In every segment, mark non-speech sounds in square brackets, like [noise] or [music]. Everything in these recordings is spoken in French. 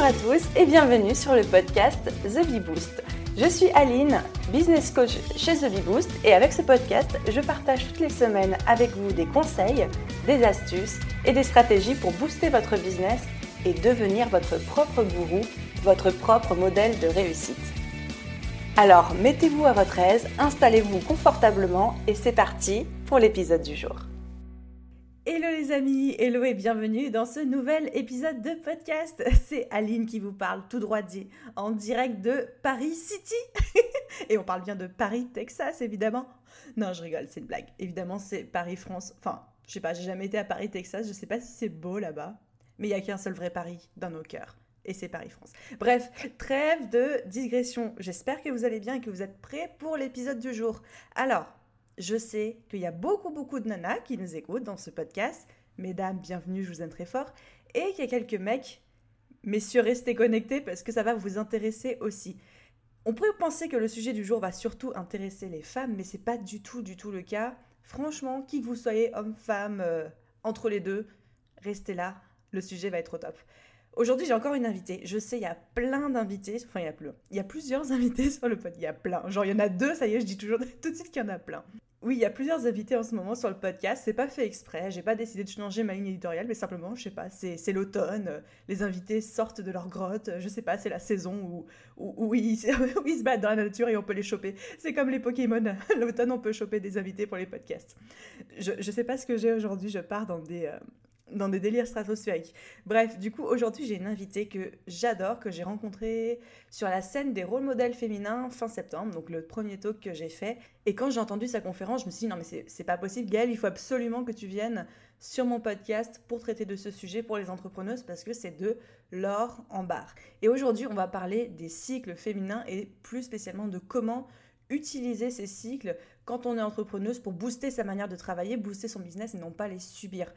Bonjour à tous et bienvenue sur le podcast The Bee Boost. Je suis Aline, business coach chez The Bee Boost et avec ce podcast, je partage toutes les semaines avec vous des conseils, des astuces et des stratégies pour booster votre business et devenir votre propre gourou, votre propre modèle de réussite. Alors, mettez-vous à votre aise, installez-vous confortablement et c'est parti pour l'épisode du jour. Hello les amis, hello et bienvenue dans ce nouvel épisode de podcast. [laughs] C'est Aline qui vous parle tout droit dit en direct de Paris City. [laughs] et on parle bien de Paris, Texas évidemment. Non, je rigole, c'est une blague. Évidemment, c'est Paris, France. Enfin, je sais pas, j'ai jamais été à Paris, Texas. Je sais pas si c'est beau là-bas. Mais il y a qu'un seul vrai Paris dans nos cœurs et c'est Paris-France. Bref, trêve de digression. J'espère que vous allez bien et que vous êtes prêts pour l'épisode du jour. Alors, je sais qu'il y a beaucoup, beaucoup de nanas qui nous écoutent dans ce podcast. Mesdames, bienvenue, je vous aime très fort. Et qu'il y a quelques mecs, messieurs, restez connectés parce que ça va vous intéresser aussi. On pourrait penser que le sujet du jour va surtout intéresser les femmes, mais c'est pas du tout, du tout le cas. Franchement, qui que vous soyez, homme, femme, euh, entre les deux, restez là, le sujet va être au top. Aujourd'hui, j'ai encore une invitée. Je sais, il y a plein d'invités. Enfin, il y a plus. Il y a plusieurs [laughs] invités sur le podcast. Il y a plein. Genre, il y en a deux, ça y est, je dis toujours [laughs] tout de suite qu'il y en a plein. Oui, il y a plusieurs invités en ce moment sur le podcast. C'est pas fait exprès. J'ai pas décidé de changer ma ligne éditoriale, mais simplement, je sais pas, c'est l'automne. Les invités sortent de leur grotte. Je sais pas, c'est la saison où, [laughs] où, ils, se battent dans la nature et on peut les choper. C'est comme les Pokémon. [laughs] L'automne, on peut choper des invités pour les podcasts. Je, je sais pas ce que j'ai aujourd'hui. Je pars dans des, euh, dans des délires stratosphériques. Bref, du coup, aujourd'hui, j'ai une invitée que j'adore, que j'ai rencontrée sur la scène des rôles modèles féminins fin septembre, donc le premier talk que j'ai fait. Et quand j'ai entendu sa conférence, je me suis dit, non, mais c'est pas possible, Gaëlle, il faut absolument que tu viennes sur mon podcast pour traiter de ce sujet pour les entrepreneuses parce que c'est de l'or en barre. Et aujourd'hui, on va parler des cycles féminins et plus spécialement de comment utiliser ces cycles quand on est entrepreneuse pour booster sa manière de travailler, booster son business et non pas les subir.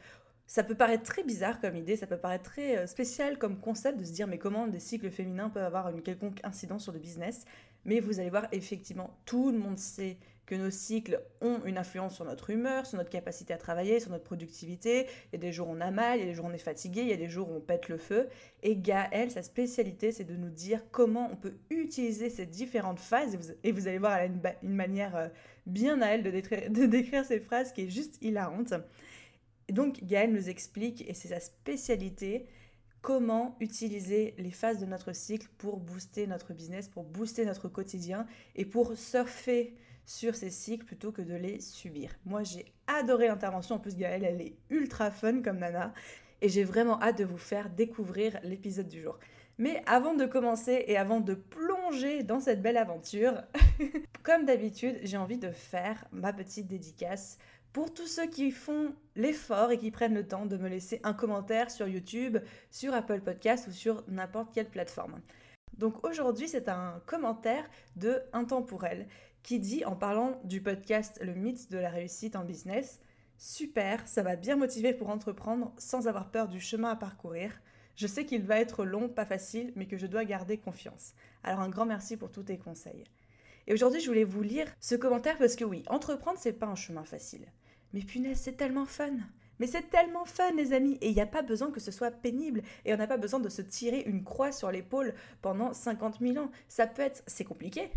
Ça peut paraître très bizarre comme idée, ça peut paraître très euh, spécial comme concept de se dire mais comment des cycles féminins peuvent avoir une quelconque incidence sur le business? Mais vous allez voir, effectivement, tout le monde sait que nos cycles ont une influence sur notre humeur, sur notre capacité à travailler, sur notre productivité. Il y a des jours où on a mal, il y a des jours où on est fatigué, il y a des jours où on pète le feu. Et Gaëlle, sa spécialité, c'est de nous dire comment on peut utiliser ces différentes phases. Et vous, allez voir, elle a une, manière euh, bien à elle de décrire, de décrire ces phrases qui est juste hilarante. Et donc Gaëlle nous explique, et c'est sa spécialité, comment utiliser les phases de notre cycle pour booster notre business, pour booster notre quotidien et pour surfer sur ces cycles plutôt que de les subir. Moi, j'ai adoré l'intervention. En plus, Gaëlle, elle est ultra fun comme Nana. Et j'ai vraiment hâte de vous faire découvrir l'épisode du jour. Mais avant de commencer et avant de plonger dans cette belle aventure, [laughs] comme d'habitude, j'ai envie de faire ma petite dédicace pour tous ceux qui font l'effort et qui prennent le temps de me laisser un commentaire sur YouTube, sur Apple Podcast ou sur n'importe quelle plateforme. Donc aujourd'hui, c'est un commentaire de Intemporel qui dit en parlant du podcast Le mythe de la réussite en business Super, ça m'a bien motivé pour entreprendre sans avoir peur du chemin à parcourir. Je sais qu'il va être long, pas facile, mais que je dois garder confiance. Alors un grand merci pour tous tes conseils. Et aujourd'hui, je voulais vous lire ce commentaire parce que oui, entreprendre, c'est pas un chemin facile. Mais punaise, c'est tellement fun. Mais c'est tellement fun, les amis, et il n'y a pas besoin que ce soit pénible, et on n'a pas besoin de se tirer une croix sur l'épaule pendant 50 000 ans. Ça peut être, c'est compliqué,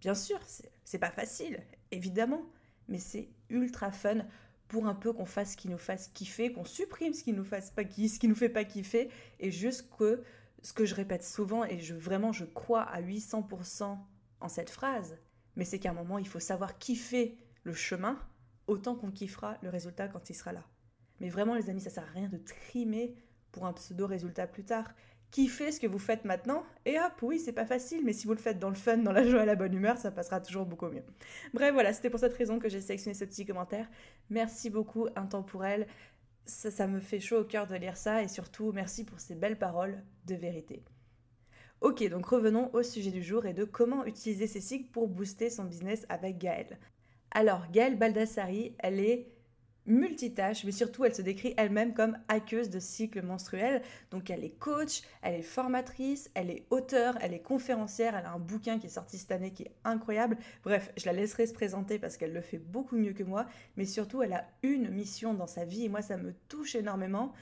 bien sûr, c'est pas facile, évidemment, mais c'est ultra fun pour un peu qu'on fasse ce qui nous fasse kiffer, qu'on supprime ce qui nous fasse pas ce qui nous fait pas kiffer, et juste que ce que je répète souvent, et je vraiment je crois à 800% en cette phrase, mais c'est qu'à un moment il faut savoir kiffer le chemin autant qu'on kiffera le résultat quand il sera là. Mais vraiment, les amis, ça sert à rien de trimer pour un pseudo résultat plus tard. Kiffez ce que vous faites maintenant, et hop, oui, c'est pas facile, mais si vous le faites dans le fun, dans la joie et la bonne humeur, ça passera toujours beaucoup mieux. Bref, voilà, c'était pour cette raison que j'ai sélectionné ce petit commentaire. Merci beaucoup, Intemporel. Ça, ça me fait chaud au cœur de lire ça, et surtout, merci pour ces belles paroles de vérité. Ok, donc revenons au sujet du jour et de comment utiliser ces cycles pour booster son business avec Gaël. Alors, Gaëlle Baldassari, elle est multitâche, mais surtout elle se décrit elle-même comme hackeuse de cycles menstruels. Donc elle est coach, elle est formatrice, elle est auteure, elle est conférencière, elle a un bouquin qui est sorti cette année qui est incroyable. Bref, je la laisserai se présenter parce qu'elle le fait beaucoup mieux que moi, mais surtout elle a une mission dans sa vie et moi ça me touche énormément.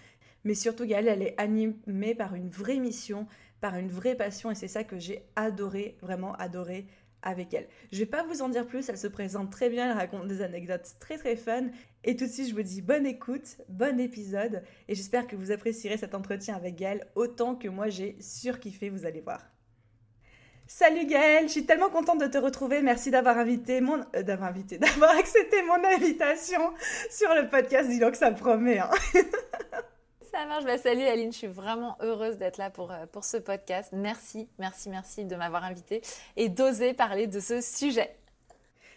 Mais surtout Gaëlle, elle est animée par une vraie mission, par une vraie passion et c'est ça que j'ai adoré, vraiment adoré avec elle. Je vais pas vous en dire plus, elle se présente très bien, elle raconte des anecdotes très très fun. Et tout de suite, je vous dis bonne écoute, bon épisode, et j'espère que vous apprécierez cet entretien avec Gaëlle autant que moi j'ai surkiffé, vous allez voir. Salut Gaëlle, je suis tellement contente de te retrouver. Merci d'avoir invité mon, euh, d'avoir invité, [laughs] d'avoir accepté mon invitation sur le podcast. Dis donc ça promet. Hein. [laughs] Ça marche. Bah, salut Aline, je suis vraiment heureuse d'être là pour, euh, pour ce podcast. Merci, merci, merci de m'avoir invitée et d'oser parler de ce sujet.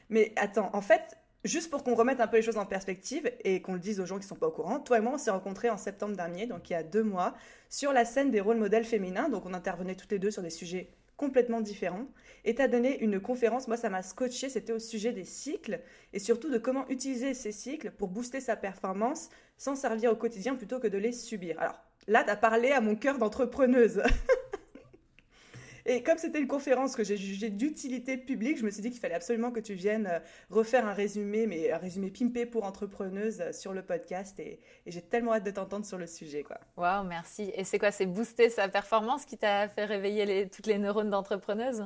Mais attends, en fait, juste pour qu'on remette un peu les choses en perspective et qu'on le dise aux gens qui ne sont pas au courant, toi et moi, on s'est rencontrés en septembre dernier, donc il y a deux mois, sur la scène des rôles modèles féminins. Donc on intervenait toutes les deux sur des sujets complètement différents. Et tu as donné une conférence, moi ça m'a scotché, c'était au sujet des cycles et surtout de comment utiliser ces cycles pour booster sa performance sans servir au quotidien plutôt que de les subir. Alors là, tu as parlé à mon cœur d'entrepreneuse. [laughs] Et comme c'était une conférence que j'ai jugée d'utilité publique, je me suis dit qu'il fallait absolument que tu viennes euh, refaire un résumé, mais un résumé pimpé pour entrepreneuse euh, sur le podcast. Et, j'ai tellement hâte de t'entendre sur le sujet. quoi. Waouh, merci. Et c'est quoi C'est booster sa performance qui t'a fait réveiller les, toutes les neurones d'entrepreneuse?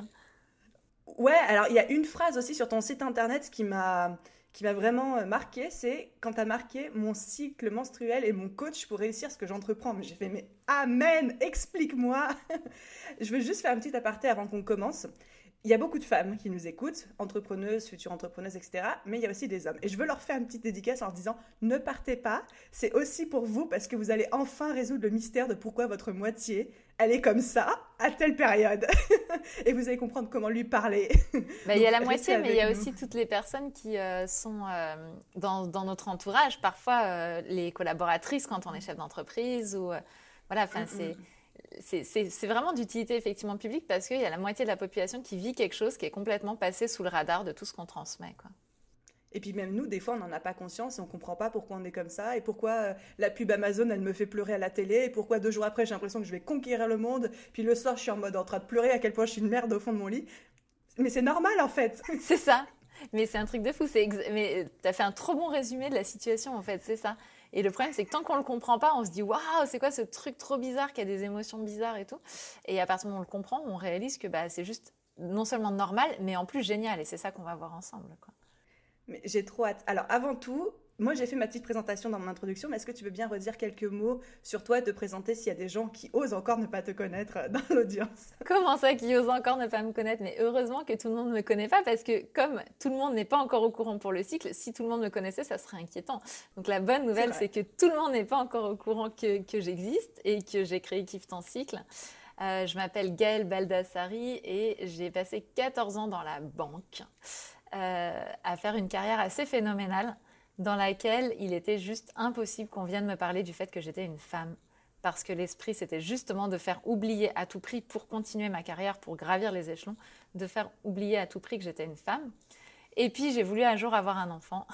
Ouais, alors il y a une phrase aussi sur ton site internet qui m'a qui m'a vraiment euh, marqué, c'est quand tu as marqué mon cycle menstruel et mon coach pour réussir ce que j'entreprends. J'ai fait, mais amen, explique-moi. [laughs] je veux juste faire un petit aparté avant qu'on commence. Il y a beaucoup de femmes qui nous écoutent, entrepreneuses, futures entrepreneuses, etc. Mais il y a aussi des hommes. Et je veux leur faire une petite dédicace en leur disant ne partez pas. C'est aussi pour vous parce que vous allez enfin résoudre le mystère de pourquoi votre moitié, elle est comme ça à telle période. [laughs] et vous allez comprendre comment lui parler. [laughs] Bah, il y a la moitié, mais il y a aussi toutes les personnes qui euh, sont euh, dans, dans, notre entourage. Parfois, euh, les collaboratrices quand on est chef d'entreprise ou voilà. Enfin, c'est c'est vraiment d'utilité effectivement publique parce qu'il y a la moitié de la population qui vit quelque chose qui est complètement passé sous le radar de tout ce qu'on transmet. Quoi. Et puis même nous, des fois, on n'en a pas conscience et on ne comprend pas pourquoi on est comme ça et pourquoi euh, la pub Amazon, elle me fait pleurer à la télé et pourquoi deux jours après, j'ai l'impression que je vais conquérir le monde. Puis le soir, je suis en mode en train de pleurer à quel point je suis une merde au fond de mon lit. Mais c'est normal en fait. [laughs] c'est ça. Mais c'est un truc de fou. Mais tu as fait un trop bon résumé de la situation en fait, c'est ça. Et le problème, c'est que tant qu'on le comprend pas, on se dit waouh, c'est quoi ce truc trop bizarre qui a des émotions bizarres et tout. Et à partir du moment où on le comprend, on réalise que bah, c'est juste non seulement normal, mais en plus génial. Et c'est ça qu'on va voir ensemble. J'ai trop hâte. Alors avant tout, moi, j'ai fait ma petite présentation dans mon introduction, mais est-ce que tu veux bien redire quelques mots sur toi et te présenter s'il y a des gens qui osent encore ne pas te connaître [laughs] dans l'audience? Comment ça, qui osent encore ne pas me connaître? Mais heureusement que tout le monde ne me connaît pas, parce que comme tout le monde n'est pas encore au courant pour le cycle, si tout le monde me connaissait, ça serait inquiétant. Donc la bonne nouvelle, c'est que tout le monde n'est pas encore au courant que, que j'existe et que j'ai créé Kiff ton cycle. Euh, je m'appelle Gaëlle Baldassari et j'ai passé 14 ans dans la banque euh, à faire une carrière assez phénoménale dans laquelle il était juste impossible qu'on vienne me parler du fait que j'étais une femme. Parce que l'esprit, c'était justement de faire oublier à tout prix, pour continuer ma carrière, pour gravir les échelons, de faire oublier à tout prix que j'étais une femme. Et puis, j'ai voulu un jour avoir un enfant.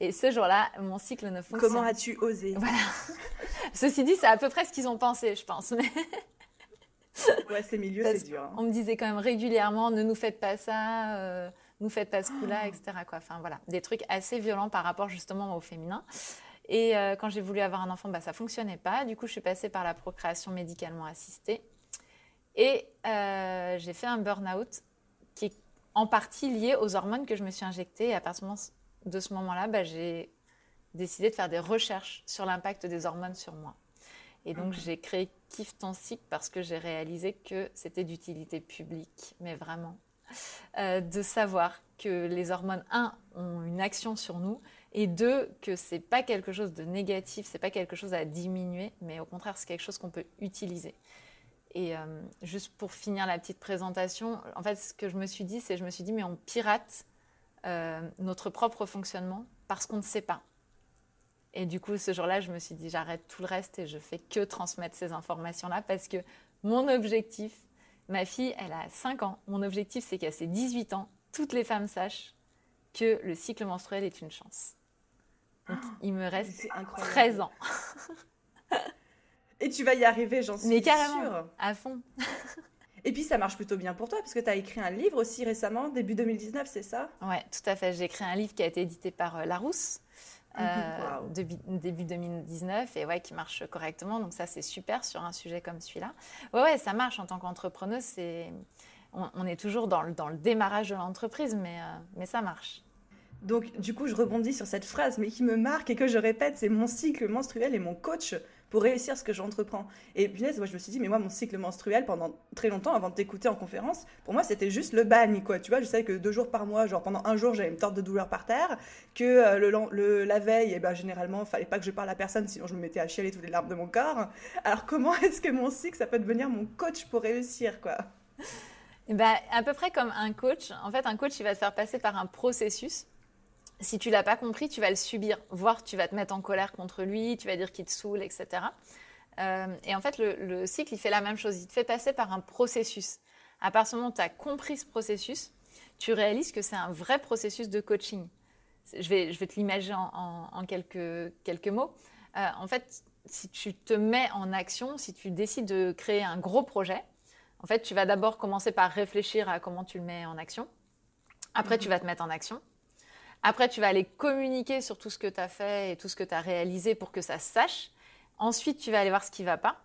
Et ce jour-là, mon cycle ne fonctionne Comment as-tu osé? Voilà. [laughs] Ceci dit, c'est à peu près ce qu'ils ont pensé, je pense. Mais... ouais, ces milieux, c'est dur. Hein. On me disait quand même régulièrement, ne nous faites pas ça. Euh, nous faites pas ce coup-là, etc. Quoi. Enfin voilà, des trucs assez violents par rapport justement au féminin. Et euh, quand j'ai voulu avoir un enfant, bah, ça fonctionnait pas. Du coup, je suis passée par la procréation médicalement assistée. Et euh, j'ai fait un burn-out qui est en partie lié aux hormones que je me suis injectées. Et à partir de ce moment-là, bah, j'ai décidé de faire des recherches sur l'impact des hormones sur moi. Et donc, j'ai créé Kiff ton cycle parce que j'ai réalisé que c'était d'utilité publique, mais vraiment euh, de savoir que les hormones, un, ont une action sur nous, et deux, que c'est pas quelque chose de négatif, c'est pas quelque chose à diminuer, mais au contraire, c'est quelque chose qu'on peut utiliser. Et euh, juste pour finir la petite présentation, en fait, ce que je me suis dit, c'est je me suis dit, mais on pirate euh, notre propre fonctionnement parce qu'on ne sait pas. Et du coup, ce jour-là, je me suis dit, j'arrête tout le reste et je fais que transmettre ces informations-là parce que mon objectif, Ma fille, elle a 5 ans. Mon objectif, c'est qu'à ses 18 ans, toutes les femmes sachent que le cycle menstruel est une chance. Donc, ah, il me reste 13 ans. Et tu vas y arriver, j'en suis Mais carrément, à fond. Et puis ça marche plutôt bien pour toi, parce que tu as écrit un livre aussi récemment, début 2019, c'est ça? Ouais, tout à fait. J'ai écrit un livre qui a été édité par euh, mhm. début 2019 et ouais, qui marche correctement. Donc ça, c'est super sur un sujet comme celui-là. Ouais, ouais, ça marche en tant qu'entrepreneuse. C'est, on, est toujours dans le, dans le démarrage de l'entreprise, mais, mais ça marche. Donc, du coup, je rebondis sur cette phrase, mais qui me marque et que je répète, c'est mon cycle menstruel et mon coach pour réussir ce que j'entreprends. Et puis, moi, je me suis dit, mais moi, mon cycle menstruel, pendant très longtemps, avant de t'écouter en conférence, pour moi, c'était juste le bagne, quoi. Tu vois, je savais que deux jours par mois, genre pendant un jour, j'avais une torte de douleur par terre, que euh, le, la veille, et eh ben, généralement, fallait pas que je parle à personne, sinon je me mettais à chialer toutes les larmes de mon corps. Alors, comment est-ce que mon cycle, ça peut devenir mon coach pour réussir, quoi? Ben, à peu près comme un coach. En fait, un coach, il va te faire passer par un processus si tu l'as pas compris, tu vas le subir, voire tu vas te mettre en colère contre lui, tu vas dire qu'il te saoule, etc. Euh, et en fait, le, cycle, il fait la même chose. Il te fait passer par un processus. À partir du moment où tu as compris ce processus, tu réalises que c'est un vrai processus de coaching. Je vais, je vais te l'imaginer en, quelques, quelques mots. Euh, en fait, si tu te mets en action, si tu décides de créer un gros projet, en fait, tu vas d'abord commencer par réfléchir à comment tu le mets en action. Après, tu mhm. vas te mettre en action. Après, tu vas aller communiquer sur tout ce que tu as fait et tout ce que tu as réalisé pour que ça se sache. Ensuite, tu vas aller voir ce qui ne va pas.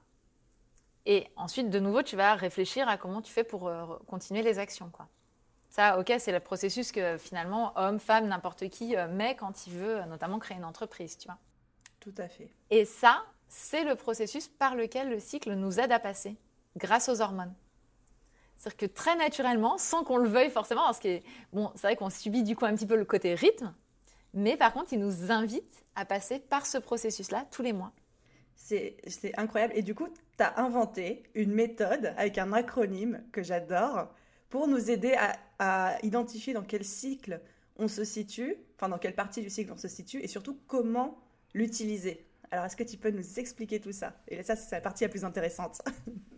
Et ensuite, de nouveau, tu vas réfléchir à comment tu fais pour euh, continuer les actions. Quoi. Ça, ok, c'est le processus que finalement, homme, femme, n'importe qui euh, met quand il veut euh, notamment créer une entreprise, tu vois. Tout à fait. Et ça, c'est le processus par lequel le cycle nous aide à passer, grâce aux hormones. C'est-à-dire que très naturellement, sans qu'on le veuille forcément, parce que bon, c'est vrai qu'on subit du coup un petit peu le côté rythme, mais par contre, il nous invite à passer par ce processus-là tous les mois. C'est incroyable. Et du coup, tu as inventé une méthode avec un acronyme que j'adore pour nous aider à, à, identifier dans quel cycle on se situe, enfin dans quelle partie du cycle on se situe, et surtout comment l'utiliser. Alors, est-ce que tu peux nous expliquer tout ça? Et ça, c'est la partie la plus intéressante. [laughs]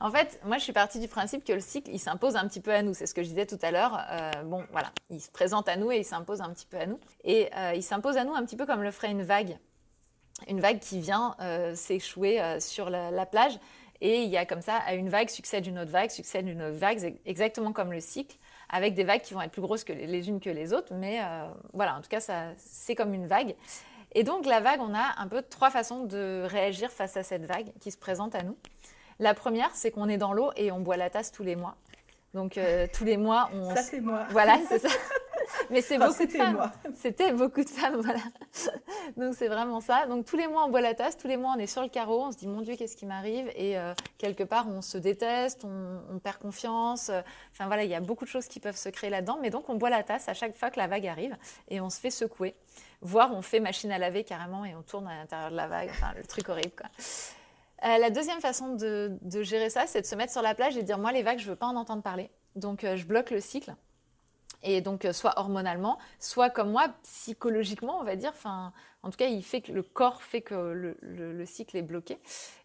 En fait, moi, je suis partie du principe que le cycle, il s'impose un petit peu à nous. C'est ce que je disais tout à l'heure. Euh, bon, voilà, il se présente à nous et il s'impose un petit peu à nous. Et euh, il s'impose à nous un petit peu comme le ferait une vague. Une vague qui vient euh, s'échouer sur la, plage. Et il y a comme ça, à une vague succède une autre vague, succède une autre vague, exactement comme le cycle, avec des vagues qui vont être plus grosses que les, unes que les autres. Mais voilà, en tout cas, c'est comme une vague. Et donc, la vague, on a un peu trois façons de réagir face à cette vague qui se présente à nous. La première, c'est qu'on est dans l'eau et on boit la tasse tous les mois. Donc euh, tous les mois, on. Ça c'est moi. Voilà, c'est ça. [laughs] Mais c'est beaucoup de femmes. C'était beaucoup de femmes, voilà. [laughs] Donc c'est vraiment ça. Donc tous les mois on boit la tasse, tous les mois on est sur le carreau, on se dit mon Dieu qu'est-ce qui m'arrive? Et euh, quelque part on se déteste, on, perd confiance. Enfin voilà, il y a beaucoup de choses qui peuvent se créer là-dedans. Mais donc on boit la tasse à chaque fois que la vague arrive et on se fait secouer. Voire on fait machine à laver carrément et on tourne à l'intérieur de la vague. Enfin le truc horrible quoi. Euh, la deuxième façon de, gérer ça, c'est de se mettre sur la plage et dire moi les vagues, je veux pas en entendre parler. Donc euh, je bloque le cycle. Et donc euh, soit hormonalement, soit comme moi psychologiquement, on va dire. Enfin, en tout cas, il fait que le corps fait que le, cycle est bloqué.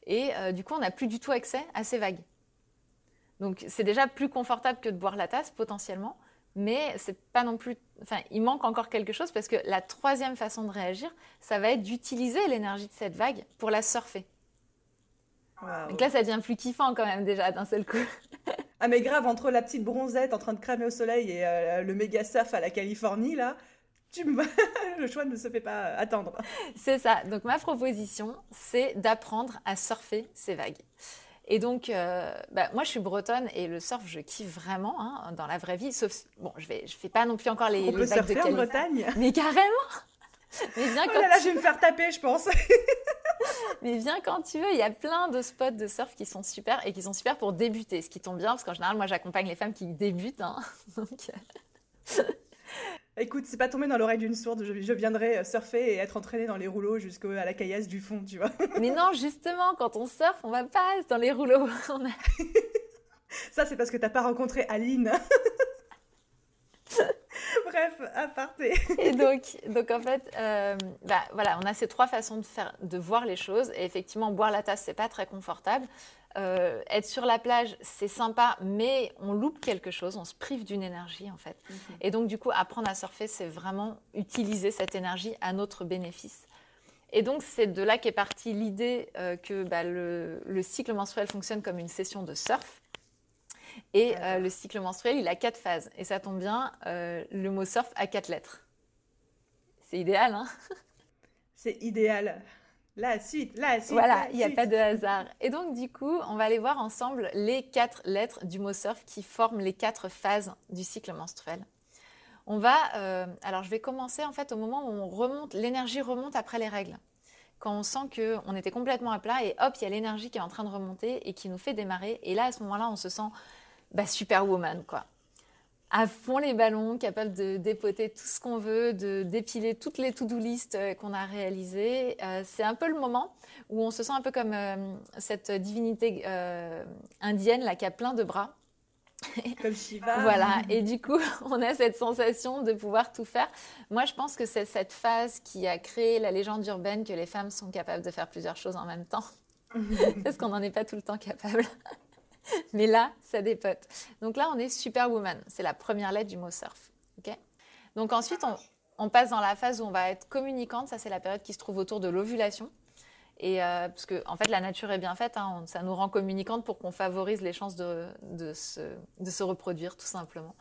Et du coup, on n'a plus du tout accès à ces vagues. Donc c'est déjà plus confortable que de boire la tasse potentiellement, mais c'est pas non plus. Enfin, il manque encore quelque chose parce que la troisième façon de réagir, ça va être d'utiliser l'énergie de cette vague pour la surfer. Donc là, ça devient plus kiffant quand même déjà d'un seul coup. [laughs] ah mais grave, entre la petite bronzette en train de cramer au soleil et euh, le méga surf à la Californie, là, tu me... [laughs] le choix ne se fait pas attendre. C'est ça. Donc ma proposition, c'est d'apprendre à surfer ces vagues. Et donc, euh, bah, moi, je suis bretonne et le surf, je kiffe vraiment hein, dans la vraie vie. Sauf, bon, je vais, je fais pas non plus encore les, On peut surfer en Bretagne. Mais carrément. Mais bien oh là là, je vais me faire taper, je pense. [laughs] Mais viens quand tu veux, il y a plein de spots de surf qui sont super et qui sont super pour débuter, ce qui tombe bien parce qu'en général, moi j'accompagne les femmes qui débutent. Hein. [laughs] Donc... Euh. Écoute, c'est pas tombé dans l'oreille d'une sourde, je, viendrai euh, surfer et être entraînée dans les rouleaux jusqu'à la caillasse du fond, tu vois. [laughs] Mais non, justement, quand on surfe, on va pas dans les rouleaux. Ça, c'est parce que t'as pas rencontré Aline. [laughs] Bref, aparté. et donc, donc en fait, euh, bah, voilà, on a ces trois façons de, faire, de voir les choses. Et effectivement, boire la tasse, c'est pas très confortable. Euh, être sur la plage, c'est sympa, mais on loupe quelque chose, on se prive d'une énergie en fait. Mhm. Et donc du coup, apprendre à surfer, c'est vraiment utiliser cette énergie à notre bénéfice. Et donc c'est de là qu'est partie l'idée euh, que bah, le, le, cycle menstruel fonctionne comme une session de surf. Et euh, le cycle menstruel, il a quatre phases. Et ça tombe bien, euh, le mot surf a quatre lettres. C'est idéal, hein? [laughs] C'est idéal. La suite, la suite. Voilà, il n'y a pas de hasard. Et donc, du coup, on va aller voir ensemble les quatre lettres du mot surf qui forment les quatre phases du cycle menstruel. On va, euh, alors je vais commencer en fait au moment où on remonte, l'énergie remonte après les règles. Quand on sent qu'on était complètement à plat et hop, il y a l'énergie qui est en train de remonter et qui nous fait démarrer. Et là, à ce moment-là, on se sent bah, superwoman, quoi à fond les ballons, capable de dépoter tout ce qu'on veut, de dépiler toutes les to-do list euh, qu'on a réalisées. Euh, c'est un peu le moment où on se sent un peu comme euh, cette divinité indienne là qui a plein de bras. [laughs] Comme Shiva. voilà, et du coup, [laughs] on a cette sensation de pouvoir tout faire. Moi, je pense que c'est cette phase qui a créé la légende urbaine que les femmes sont capables de faire plusieurs choses en même temps. [laughs] Parce qu'on n'en est pas tout le temps capable. [laughs] Mais là, ça dépote. Donc là, on est superwoman. C'est la première lettre du mot surf. Donc ensuite, on, passe dans la phase où on va être communicante. Ça, c'est la période qui se trouve autour de l'ovulation. Et euh, parce que en fait, la nature est bien faite. Hein. ça nous rend communicante pour qu'on favorise les chances de, de, se, reproduire, tout simplement.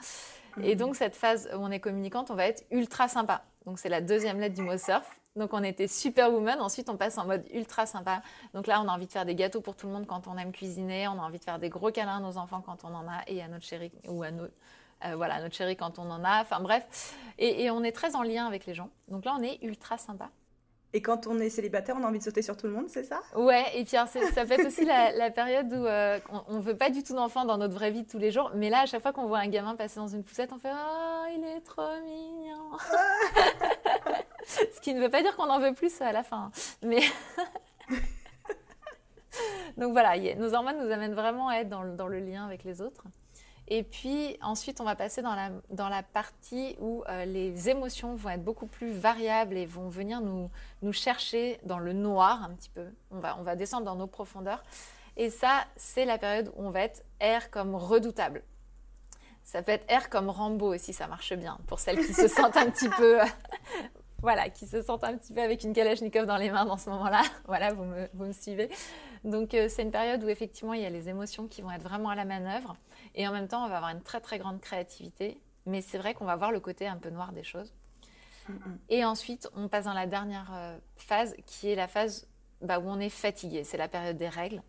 Et mhm. donc, cette phase où on est communicante, on va être ultra sympa. Donc, c'est la deuxième lettre du mot surf. Donc on était superwoman, ensuite on passe en mode ultra sympa. Donc là on a envie de faire des gâteaux pour tout le monde quand on aime cuisiner, on a envie de faire des gros câlins à nos enfants quand on en a et à notre chérie ou à nos, euh, voilà, notre chérie quand on en a. Enfin bref, et, on est très en lien avec les gens. Donc là on est ultra sympa. Et quand on est célibataire, on a envie de sauter sur tout le monde, c'est ça? Ouais, et puis ça peut être aussi la, [laughs] période où euh, on, ne veut pas du tout d'enfants dans notre vraie vie de tous les jours, mais là, à chaque fois qu'on voit un gamin passer dans une poussette, on fait Oh, il est trop mignon [laughs] Ce qui ne veut pas dire qu'on en veut plus à la fin. Mais. [laughs] Donc voilà, nos hormones nous amènent vraiment à être dans le lien avec les autres. Et puis ensuite, on va passer dans la, dans la partie où euh, les émotions vont être beaucoup plus variables et vont venir nous, nous chercher dans le noir un petit peu. On va, on va descendre dans nos profondeurs. Et ça, c'est la période où on va être R comme redoutable. Ça peut être R comme Rambo aussi, ça marche bien. Pour celles qui se sentent un petit peu [laughs] voilà, qui se sentent un petit peu avec une Kalachnikov dans les mains dans ce moment-là. [laughs] voilà, vous me, vous me, suivez. Donc, euh, c'est une période où effectivement, il y a les émotions qui vont être vraiment à la manœuvre. Et en même temps, on va avoir une très, très grande créativité. Mais c'est vrai qu'on va voir le côté un peu noir des choses. Et ensuite, on passe dans la dernière euh, phase, qui est la phase bah, où on est fatigué. C'est la période des règles.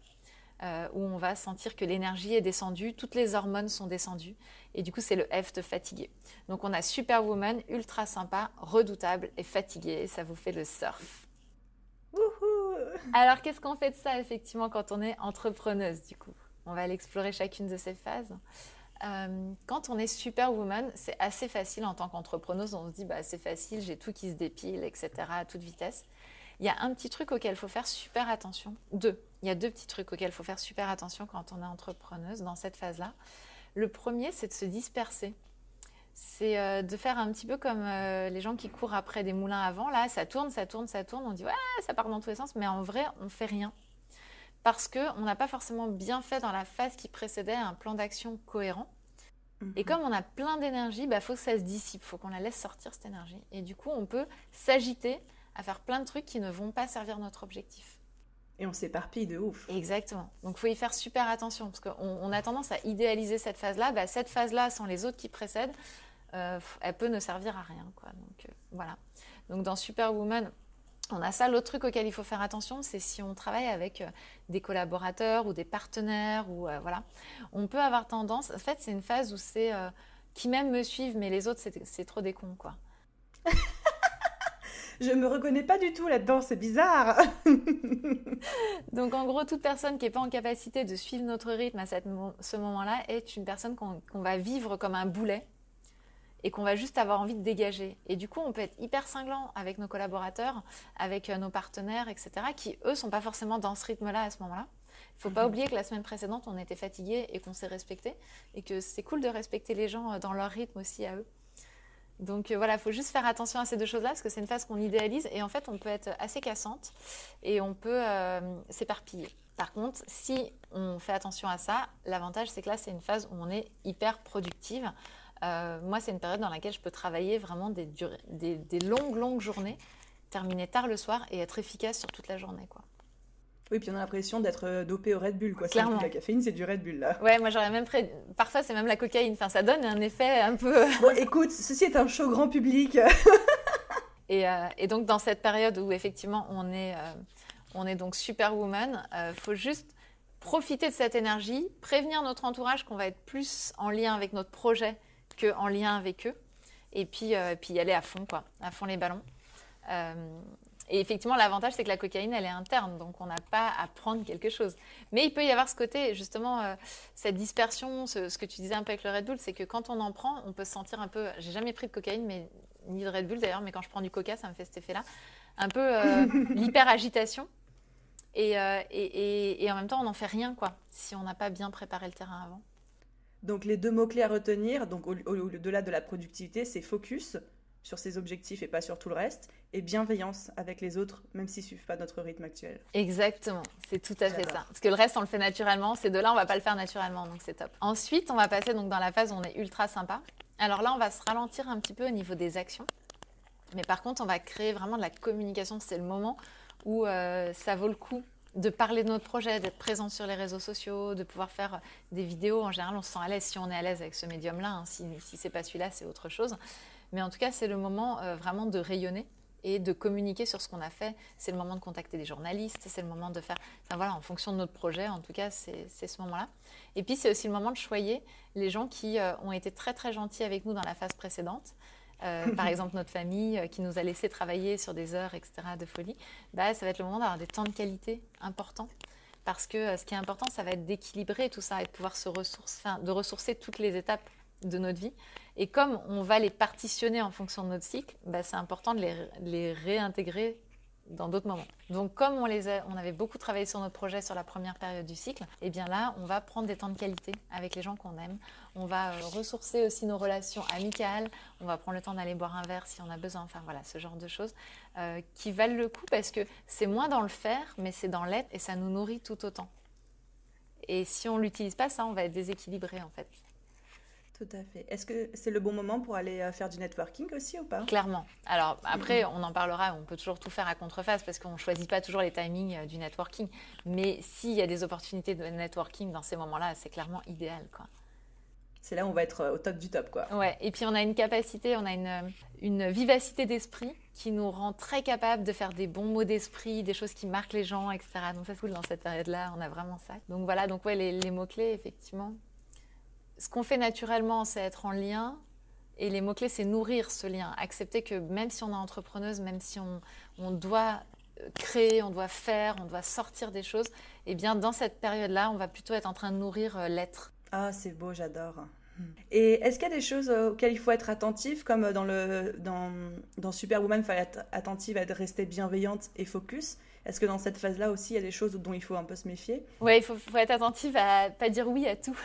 Euh, où on va sentir que l'énergie est descendue, toutes les hormones sont descendues, et du coup c'est le F de fatigué. Donc on a Superwoman, ultra sympa, redoutable et fatigué, ça vous fait le surf. Alors qu'est-ce qu'on fait de ça effectivement quand on est entrepreneuse du coup? On va aller explorer chacune de ces phases. Euh, quand on est superwoman, c'est assez facile en tant qu'entrepreneuse. On se dit, bah, c'est facile, j'ai tout qui se dépile, etc., à toute vitesse. Il y a un petit truc auquel il faut faire super attention. Deux. Il y a deux petits trucs auxquels il faut faire super attention quand on est entrepreneuse dans cette phase-là. Le premier, c'est de se disperser. C'est euh, de faire un petit peu comme euh, les gens qui courent après des moulins avant. Là, ça tourne, ça tourne, ça tourne. On dit ouais, ça part dans tous les sens, mais en vrai, on fait rien parce que on n'a pas forcément bien fait dans la phase qui précédait un plan d'action cohérent. Et mhm. comme on a plein d'énergie, il bah, faut que ça se dissipe, il faut qu'on la laisse sortir cette énergie. Et du coup, on peut s'agiter à faire plein de trucs qui ne vont pas servir notre objectif. Et on s'éparpille de ouf. Exactement. Donc, il faut y faire super attention parce qu'on on a tendance à idéaliser cette phase-là. Bah, cette phase-là, sans les autres qui précèdent, euh, elle peut ne servir à rien. Quoi. Donc, euh, voilà. Donc, dans Superwoman, on a ça. L'autre truc auquel il faut faire attention, c'est si on travaille avec euh, des collaborateurs ou des partenaires ou voilà, on peut avoir tendance. En fait, c'est une phase où c'est qui même me suivent, mais les autres, c'est trop des cons, quoi. [laughs] je me reconnais pas du tout là-dedans, c'est bizarre. [laughs] Donc en gros, toute personne qui n'est pas en capacité de suivre notre rythme à ce moment-là est une personne qu'on va vivre comme un boulet et qu'on va juste avoir envie de dégager. Et du coup, on peut être hyper cinglant avec nos collaborateurs, avec euh, nos partenaires, etc., qui, eux, sont pas forcément dans ce rythme-là à ce moment-là. Il faut pas mhm. oublier que la semaine précédente, on était fatigué et qu'on s'est respecté, et que c'est cool de respecter les gens euh, dans leur rythme aussi à eux. Donc euh, voilà, il faut juste faire attention à ces deux choses-là parce que c'est une phase qu'on idéalise et en fait on peut être assez cassante et on peut euh, s'éparpiller. Par contre, si on fait attention à ça, l'avantage c'est que là c'est une phase où on est hyper productive. Euh, moi c'est une période dans laquelle je peux travailler vraiment des, des longues longues journées, terminer tard le soir et être efficace sur toute la journée quoi. Oui, puis on a l'impression d'être euh, dopé au Red Bull, quoi. Clairement. La caféine, c'est du Red Bull, là. Ouais, moi j'aurais même pré... Parfois, c'est même la cocaïne. Enfin, ça donne un effet un peu. [laughs] bon, écoute, ceci est un show grand public. [laughs] Et, donc, dans cette période où effectivement on est, on est donc superwoman, il faut juste profiter de cette énergie, prévenir notre entourage qu'on va être plus en lien avec notre projet qu'en lien avec eux, et puis, puis y aller à fond, quoi, à fond les ballons. Et effectivement, l'avantage, c'est que la cocaïne, elle est interne, donc on n'a pas à prendre quelque chose. Mais il peut y avoir ce côté, justement, euh, cette dispersion, ce, que tu disais un peu avec le Red Bull, c'est que quand on en prend, on peut se sentir un peu. J'ai jamais pris de cocaïne, mais ni de Red Bull d'ailleurs, mais quand je prends du coca, ça me fait cet effet-là. Un peu euh, [laughs] l'hyper-agitation. Euh, et, et, en même temps, on n'en fait rien, quoi, si on n'a pas bien préparé le terrain avant. Donc, les deux mots-clés à retenir, donc au-delà de la productivité, c'est focus sur ses objectifs et pas sur tout le reste, et bienveillance avec les autres, même s'ils ne suivent pas notre rythme actuel. Exactement, c'est tout à fait ça. Parce que le reste, on le fait naturellement, ces deux-là, on va pas le faire naturellement, donc c'est top. Ensuite, on va passer donc dans la phase où on est ultra sympa. Alors là, on va se ralentir un petit peu au niveau des actions, mais par contre, on va créer vraiment de la communication. C'est le moment où euh, ça vaut le coup de parler de notre projet, d'être présent sur les réseaux sociaux, de pouvoir faire des vidéos. En général, on se sent à l'aise si on est à l'aise avec ce médium-là. Hein. Si, si c'est pas celui-là, c'est autre chose. Mais en tout cas, c'est le moment euh, vraiment de rayonner et de communiquer sur ce qu'on a fait. C'est le moment de contacter des journalistes, c'est le moment de faire, enfin, voilà, en fonction de notre projet, en tout cas, c'est ce moment-là. Et puis, c'est aussi le moment de choyer les gens qui euh, ont été très, très gentils avec nous dans la phase précédente. Euh, par exemple, notre famille qui nous a laissé travailler sur des heures, etc., de folie. Bah, ça va être le moment d'avoir des temps de qualité importants. Parce que ce qui est important, ça va être d'équilibrer tout ça et de pouvoir se ressourcer, de ressourcer toutes les étapes de notre vie. Et comme on va les partitionner en fonction de notre cycle, bah, c'est important de les, réintégrer dans d'autres moments. Donc comme on, les on avait beaucoup travaillé sur notre projet sur la première période du cycle, et eh bien là, on va prendre des temps de qualité avec les gens qu'on aime. On va euh, ressourcer aussi nos relations amicales. On va prendre le temps d'aller boire un verre si on a besoin. Enfin voilà, ce genre de choses euh, qui valent le coup parce que c'est moins dans le faire, mais c'est dans l'être et ça nous nourrit tout autant. Et si on l'utilise pas, ça, on va être déséquilibré en fait. Tout à fait. Est-ce que c'est le bon moment pour aller euh, faire du networking aussi ou pas? Clairement. Alors après, on en parlera, on peut toujours tout faire à contreface parce qu'on ne choisit pas toujours les timings euh, du networking. Mais s'il y a des opportunités de networking dans ces moments-là, c'est clairement idéal. quoi. C'est là où on va être euh, au top du top. quoi. Ouais, et puis on a une capacité, on a une, une vivacité d'esprit qui nous rend très capable de faire des bons mots d'esprit, des choses qui marquent les gens, etc. Donc ça, c'est cool dans cette période-là, on a vraiment ça. Donc voilà, donc ouais, les mots-clés, effectivement, ce qu'on fait naturellement, c'est être en lien. Et les mots-clés, c'est nourrir ce lien. Accepter que même si on est entrepreneuse, même si on, doit euh, créer, on doit faire, on doit sortir des choses, eh bien, dans cette période-là, on va plutôt être en train de nourrir euh, l'être. Ah, c'est beau, j'adore. Et est-ce qu'il y a des choses euh, auxquelles il faut être attentif, comme dans, le, dans, dans Superwoman, il faut être attentive à rester bienveillante et focus? Est-ce que dans cette phase-là aussi, il y a des choses dont il faut un peu se méfier? Oui, il faut, faut, être attentive à pas dire oui à tout.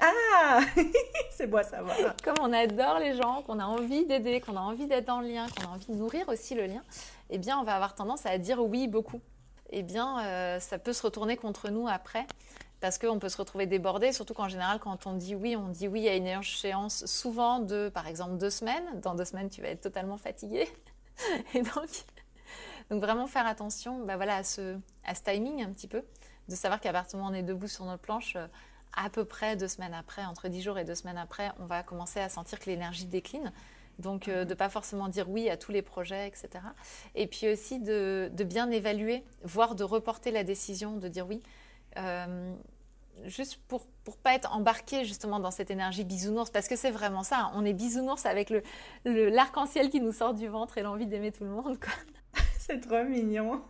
Ah [laughs] C'est beau à savoir. Comme on adore les gens, qu'on a envie d'aider, qu'on a envie d'être en lien, qu'on a envie de nourrir aussi le lien, eh bien, on va avoir tendance à dire oui beaucoup. Eh bien, euh, ça peut se retourner contre nous après parce qu'on peut se retrouver débordé, surtout qu'en général, quand on dit oui, on dit oui à une échéance souvent de, par exemple, deux semaines. Dans deux semaines, tu vas être totalement fatigué. [laughs] Et donc, donc vraiment faire attention bah voilà, à, ce, à ce timing un petit peu, de savoir qu'à partir du moment où on est debout sur notre planche, euh, à peu près deux semaines après, entre dix jours et deux semaines après, on va commencer à sentir que l'énergie décline. Donc, euh, de ne pas forcément dire oui à tous les projets, etc. Et puis aussi de, bien évaluer, voire de reporter la décision, de dire oui, euh, juste pour ne pas être embarqué justement dans cette énergie bisounours, parce que c'est vraiment ça, hein. on est bisounours avec le, l'arc-en-ciel qui nous sort du ventre et l'envie d'aimer tout le monde. [laughs] c'est trop mignon.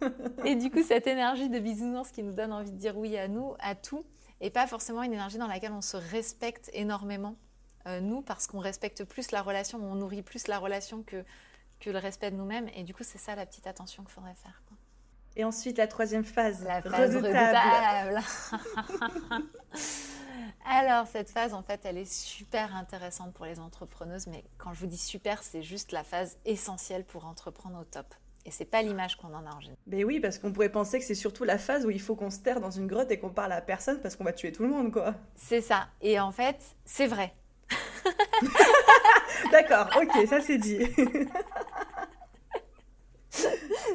et du coup, cette énergie de bisounours qui nous donne envie de dire oui à nous, à tout, et pas forcément une énergie dans laquelle on se respecte énormément, euh, nous, parce qu'on respecte plus la relation, on nourrit plus la relation que, que le respect de nous-mêmes. Et du coup, c'est ça la petite attention qu'il faudrait faire. Et ensuite, la troisième phase, la phase redoutable. [laughs] Alors, cette phase, en fait, elle est super intéressante pour les entrepreneuses, mais quand je vous dis super, c'est juste la phase essentielle pour entreprendre au top. Et c'est pas l'image qu'on en a en général. Mais oui, parce qu'on pourrait penser que c'est surtout la phase où il faut qu'on se terre dans une grotte et qu'on parle à personne parce qu'on va tuer tout le monde, quoi. C'est ça. Et en fait, c'est vrai. [laughs] D'accord, ok, ça c'est dit. [laughs]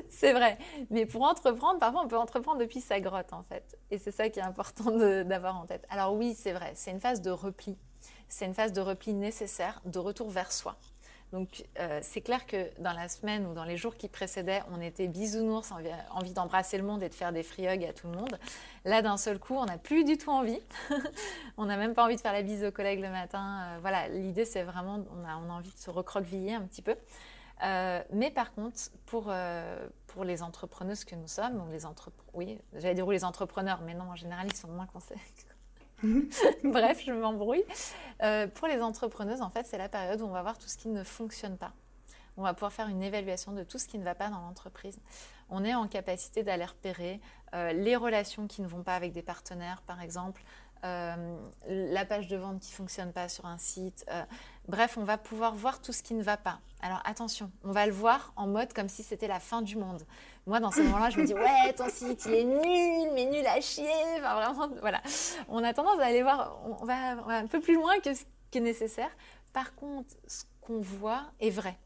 c'est vrai. Mais pour entreprendre, parfois on peut entreprendre depuis sa grotte, en fait. Et c'est ça qui est important d'avoir en tête. Alors oui, c'est vrai, c'est une phase de repli. C'est une phase de repli nécessaire, de retour vers soi Donc euh, c'est clair que dans la semaine ou dans les jours qui précédaient, on était bisounours, envie, envie d'embrasser le monde et de faire des free hugs à tout le monde. Là, d'un seul coup, on n'a plus du tout envie. [laughs] on n'a même pas envie de faire la bise aux collègues le matin. Euh, voilà, l'idée c'est vraiment, on a, envie de se recroqueviller un petit peu. Euh, mais par contre, pour, pour les entrepreneuses que nous sommes, les oui, j'allais dire les entrepreneurs, mais non, en général, ils sont moins [laughs] Bref, je m'embrouille. Euh, pour les entrepreneuses, en fait, c'est la période où on va voir tout ce qui ne fonctionne pas. On va pouvoir faire une évaluation de tout ce qui ne va pas dans l'entreprise. On est en capacité d'aller repérer euh, les relations qui ne vont pas avec des partenaires, par exemple, euh, la page de vente qui fonctionne pas sur un site. Euh, bref, on va pouvoir voir tout ce qui ne va pas. Alors attention, on va le voir en mode comme si c'était la fin du monde. Moi, dans ce moment-là, je me dis [laughs] ouais, ton site il est nul, mais nul à chier. Enfin vraiment, voilà. On a tendance à aller voir, on va, un peu plus loin que ce qui est nécessaire. Par contre, ce qu'on voit est vrai.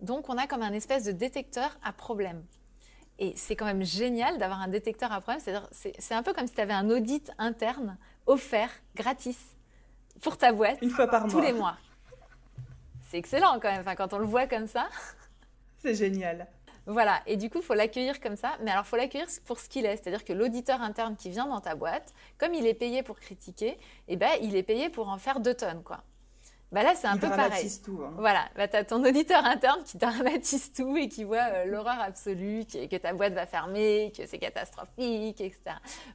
Donc, on a comme un espèce de détecteur à problème. Et c'est quand même génial d'avoir un détecteur à problème. C'est un peu comme si tu avais un audit interne offert gratis pour ta boîte. Une fois par mois. Tous les mois. C'est excellent quand même. Enfin, quand on le voit comme ça. C'est génial. Voilà, et du coup, il faut l'accueillir comme ça. Mais alors, il faut l'accueillir pour ce qu'il est. C'est-à-dire que l'auditeur interne qui vient dans ta boîte, comme il est payé pour critiquer, eh ben, il est payé pour en faire deux tonnes. quoi. Bah là, c'est un peu pareil. Tout, hein. Voilà, bah, tu as ton auditeur interne qui [laughs] dramatise tout et qui voit euh, l'horreur absolue, que ta boîte va fermer, que c'est catastrophique, etc.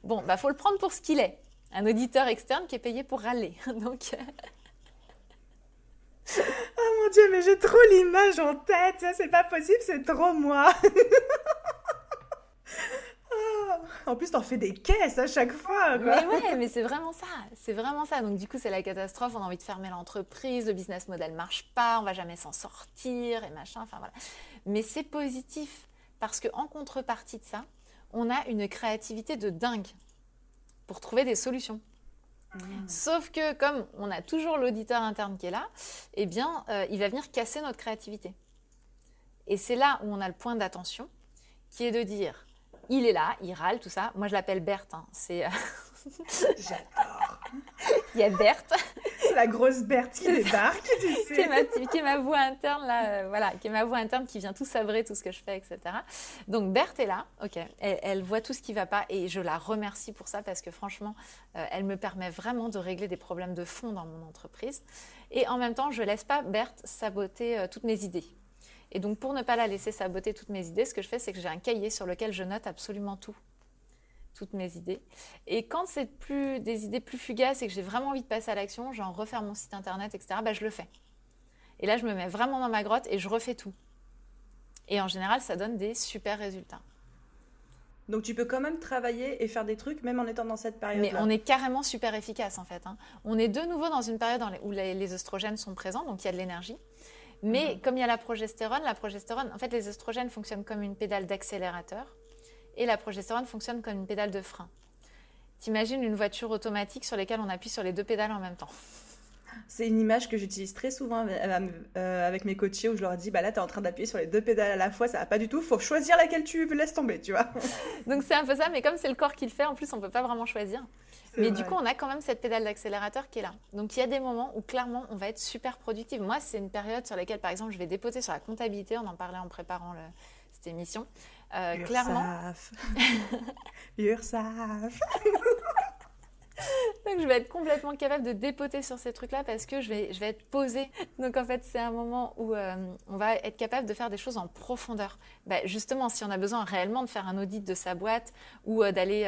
Bon, bah faut le prendre pour ce qu'il est. Un auditeur externe qui est payé pour râler. [laughs] Donc. Euh, [laughs] oh mon dieu, mais j'ai trop l'image en tête, ça c'est pas possible, c'est trop moi. En plus, t'en fais des caisses à chaque fois. Mais ouais, mais c'est vraiment ça. C'est vraiment ça. Donc, du coup, c'est la catastrophe. On a envie de fermer l'entreprise. Le business model marche pas. On va jamais s'en sortir et machin. Enfin, voilà. Mais c'est positif parce qu'en contrepartie de ça, on a une créativité de dingue pour trouver des solutions. Mmh. Sauf que comme on a toujours l'auditeur interne qui est là, eh bien, euh, il va venir casser notre créativité. Et c'est là où on a le point d'attention, qui est de dire, il est là, il râle, tout ça. Moi, je l'appelle Berthe. Hein. C'est. Euh, J'adore. [laughs] il y a Berthe. C'est la grosse Berthe qui débarque, tu sais. qui, est ma, qui est ma voix interne, là, euh, voilà, qui est ma voix interne qui vient tout sabrer tout ce que je fais, etc. Donc, Berthe est là, ok. Elle, voit tout ce qui ne va pas et je la remercie pour ça parce que franchement, euh, elle me permet vraiment de régler des problèmes de fond dans mon entreprise. Et en même temps, je ne laisse pas Berthe saboter toutes mes idées. Et donc, pour ne pas la laisser saboter toutes mes idées, ce que je fais, c'est que j'ai un cahier sur lequel je note absolument tout toutes mes idées. Et quand c'est plus des idées plus fugaces et que j'ai vraiment envie de passer à l'action, genre refaire mon site internet, etc., bah, je le fais. Et là, je me mets vraiment dans ma grotte et je refais tout. Et en général, ça donne des super résultats. Donc tu peux quand même travailler et faire des trucs même en étant dans cette période. -là. Mais on est carrément super efficace en fait. Hein. On est de nouveau dans une période où les, les oestrogènes sont présents, donc il y a de l'énergie. Mais mhm. comme il y a la progestérone, la progestérone, en fait, les oestrogènes fonctionnent comme une pédale d'accélérateur et la progestérone fonctionne comme une pédale de frein. T'imagines une voiture automatique sur laquelle on appuie sur les deux pédales en même temps. C'est une image que j'utilise très souvent euh, avec mes coachés où je leur dis bah là tu es en train d'appuyer sur les deux pédales à la fois, ça va pas du tout, faut choisir laquelle tu laisses tomber, tu vois. [laughs] Donc c'est un peu ça, mais comme c'est le corps qui le fait, en plus on peut pas vraiment choisir. Mais du coup, on a quand même cette pédale d'accélérateur qui est là. Donc il y a des moments où clairement on va être super productif. Moi, c'est une période sur laquelle, par exemple, je vais dépoter sur la comptabilité. On en parlait en préparant cette émission. Euh, clairement. [laughs] URSAF. [laughs] [laughs] Donc je vais être complètement capable de dépoter sur ces trucs-là parce que je vais, je vais être posée. Donc en fait, c'est un moment où euh, on va être capable de faire des choses en profondeur. Bah, justement, si on a besoin réellement de faire un audit de sa boîte ou euh, d'aller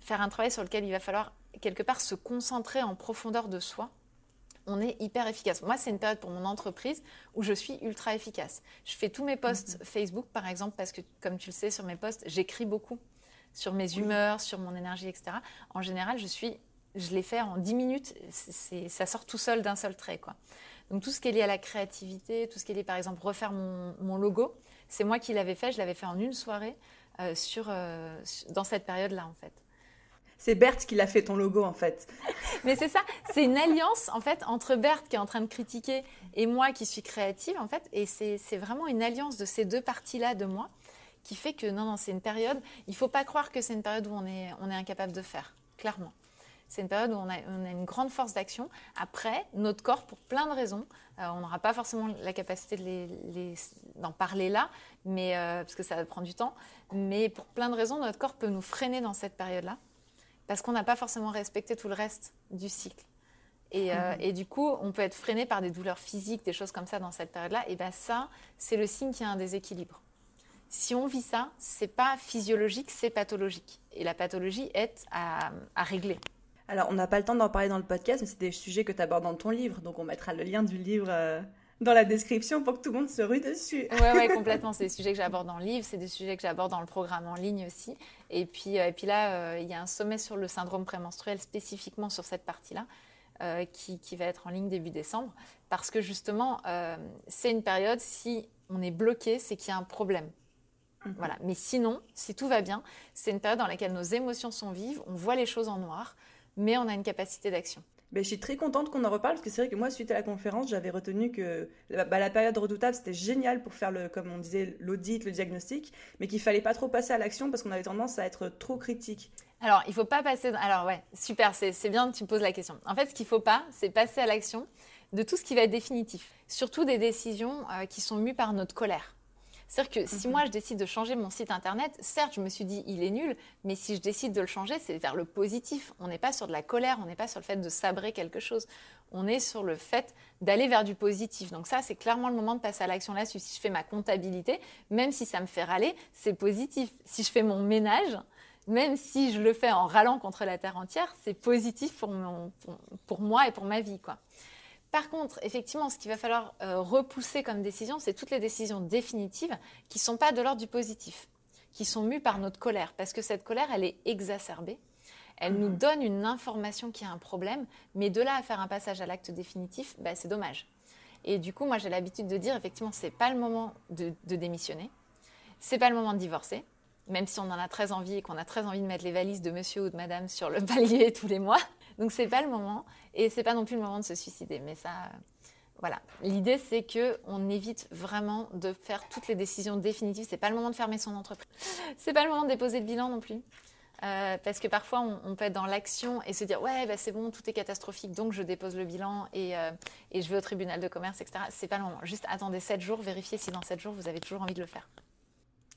faire un travail sur lequel il va falloir quelque part se concentrer en profondeur de soi, on est hyper efficace. Moi, c'est une période pour mon entreprise où je suis ultra efficace. Je fais tous mes posts mhm. Facebook, par exemple, parce que, comme tu le sais, sur mes posts, j'écris beaucoup sur mes humeurs, sur mon énergie, etc. En général, je suis, je l'ai fait en 10 minutes. ça sort tout seul d'un seul trait, quoi. Donc tout ce qui est lié à la créativité, tout ce qui est lié, par exemple, refaire mon, logo, c'est moi qui l'avais fait. Je l'avais fait en une soirée euh, sur, euh, dans cette période-là, en fait. C'est Berthe qui l'a fait ton logo en fait. [laughs] Mais c'est ça, c'est une alliance en fait entre Berthe qui est en train de critiquer et moi qui suis créative en fait. Et c'est vraiment une alliance de ces deux parties-là de moi qui fait que non, non, c'est une période, il ne faut pas croire que c'est une période où on est, on est incapable de faire, clairement. C'est une période où on a, une grande force d'action. Après, notre corps, pour plein de raisons, euh, on n'aura pas forcément la capacité d'en de parler là, mais, euh, parce que ça prend du temps. Mais pour plein de raisons, notre corps peut nous freiner dans cette période-là, parce qu'on n'a pas forcément respecté tout le reste du cycle. Et, euh, mhm. et, du coup, on peut être freiné par des douleurs physiques, des choses comme ça dans cette période-là. Et bien ça, c'est le signe qu'il y a un déséquilibre. Si on vit ça, c'est pas physiologique, c'est pathologique. Et la pathologie est à, régler. Alors, on n'a pas le temps d'en parler dans le podcast, mais c'est des sujets que tu abordes dans ton livre. Donc, on mettra le lien du livre euh, dans la description pour que tout le monde se rue dessus. Oui, ouais, [laughs] complètement. C'est des sujets que j'aborde dans le livre, c'est des sujets que j'aborde dans le programme en ligne aussi. Et puis, euh, et puis là, il y a un sommet sur le syndrome prémenstruel spécifiquement sur cette partie-là. Euh, qui, va être en ligne début décembre. Parce que justement, euh, c'est une période, si on est bloqué, c'est qu'il y a un problème. Mhm. Voilà. Mais sinon, si tout va bien, c'est une période dans laquelle nos émotions sont vives, on voit les choses en noir, mais on a une capacité d'action. Ben, je suis très contente qu'on en reparle parce que c'est vrai que moi, suite à la conférence, j'avais retenu que bah, la période redoutable, c'était génial pour faire, le, comme on disait, l'audit, le diagnostic, mais qu'il fallait pas trop passer à l'action parce qu'on avait tendance à être trop critique. Alors, il ne faut pas passer. Alors, ouais, super, c'est bien que tu me poses la question. En fait, ce qu'il ne faut pas, c'est passer à l'action de tout ce qui va être définitif. Surtout des décisions euh, qui sont mues par notre colère. C'est-à-dire que si mhm. moi je décide de changer mon site internet, certes, je me suis dit il est nul, mais si je décide de le changer, c'est vers le positif. On n'est pas sur de la colère, on n'est pas sur le fait de sabrer quelque chose. On est sur le fait d'aller vers du positif. Donc ça, c'est clairement le moment de passer à l'action là. Si je fais ma comptabilité, même si ça me fait râler, c'est positif. Si je fais mon ménage, même si je le fais en râlant contre la terre entière, c'est positif pour, pour, moi et pour ma vie. Quoi. Par contre, effectivement, ce qu'il va falloir euh, repousser comme décision, c'est toutes les décisions définitives qui ne sont pas de l'ordre du positif, qui sont mues par notre colère, parce que cette colère, elle est exacerbée. Elle nous mmh. donne une information qui a un problème, mais de là à faire un passage à l'acte définitif, bah, c'est dommage. Et du coup, moi, j'ai l'habitude de dire, effectivement, c'est pas le moment de, de démissionner, c'est pas le moment de divorcer, même si on en a très envie et qu'on a très envie de mettre les valises de monsieur ou de madame sur le [laughs] palier tous les mois. Donc c'est pas le moment et c'est pas non plus le moment de se suicider. Mais ça, voilà. L'idée c'est que on évite vraiment de faire toutes les décisions définitives. C'est pas le moment de fermer son entreprise. [laughs] C'est pas le moment de déposer le bilan non plus. Euh, parce que parfois, on, peut être dans l'action et se dire Ouais, bah, c'est bon, tout est catastrophique, donc je dépose le bilan et, euh, je vais au tribunal de commerce, etc. C'est pas le moment. Juste attendez 7 jours, vérifiez si dans 7 jours, vous avez toujours envie de le faire.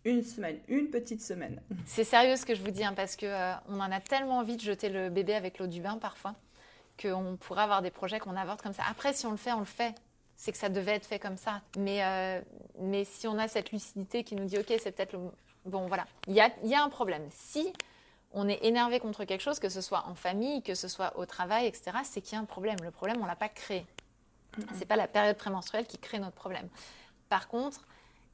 Une semaine, une petite semaine. [laughs] C'est sérieux ce que je vous dis, hein, parce qu'on euh, on en a tellement envie de jeter le bébé avec l'eau du bain parfois, qu'on pourrait avoir des projets qu'on avorte comme ça. Après, si on le fait, on le fait. C'est que ça devait être fait comme ça. Mais, euh, mais si on a cette lucidité qui nous dit, OK, c'est peut-être le... Bon, voilà. Il y a, y a un problème. Si on est énervé contre quelque chose, que ce soit en famille, que ce soit au travail, etc., c'est qu'il y a un problème. Le problème, on ne l'a pas créé. Ce n'est pas la période prémenstruelle qui crée notre problème. Par contre,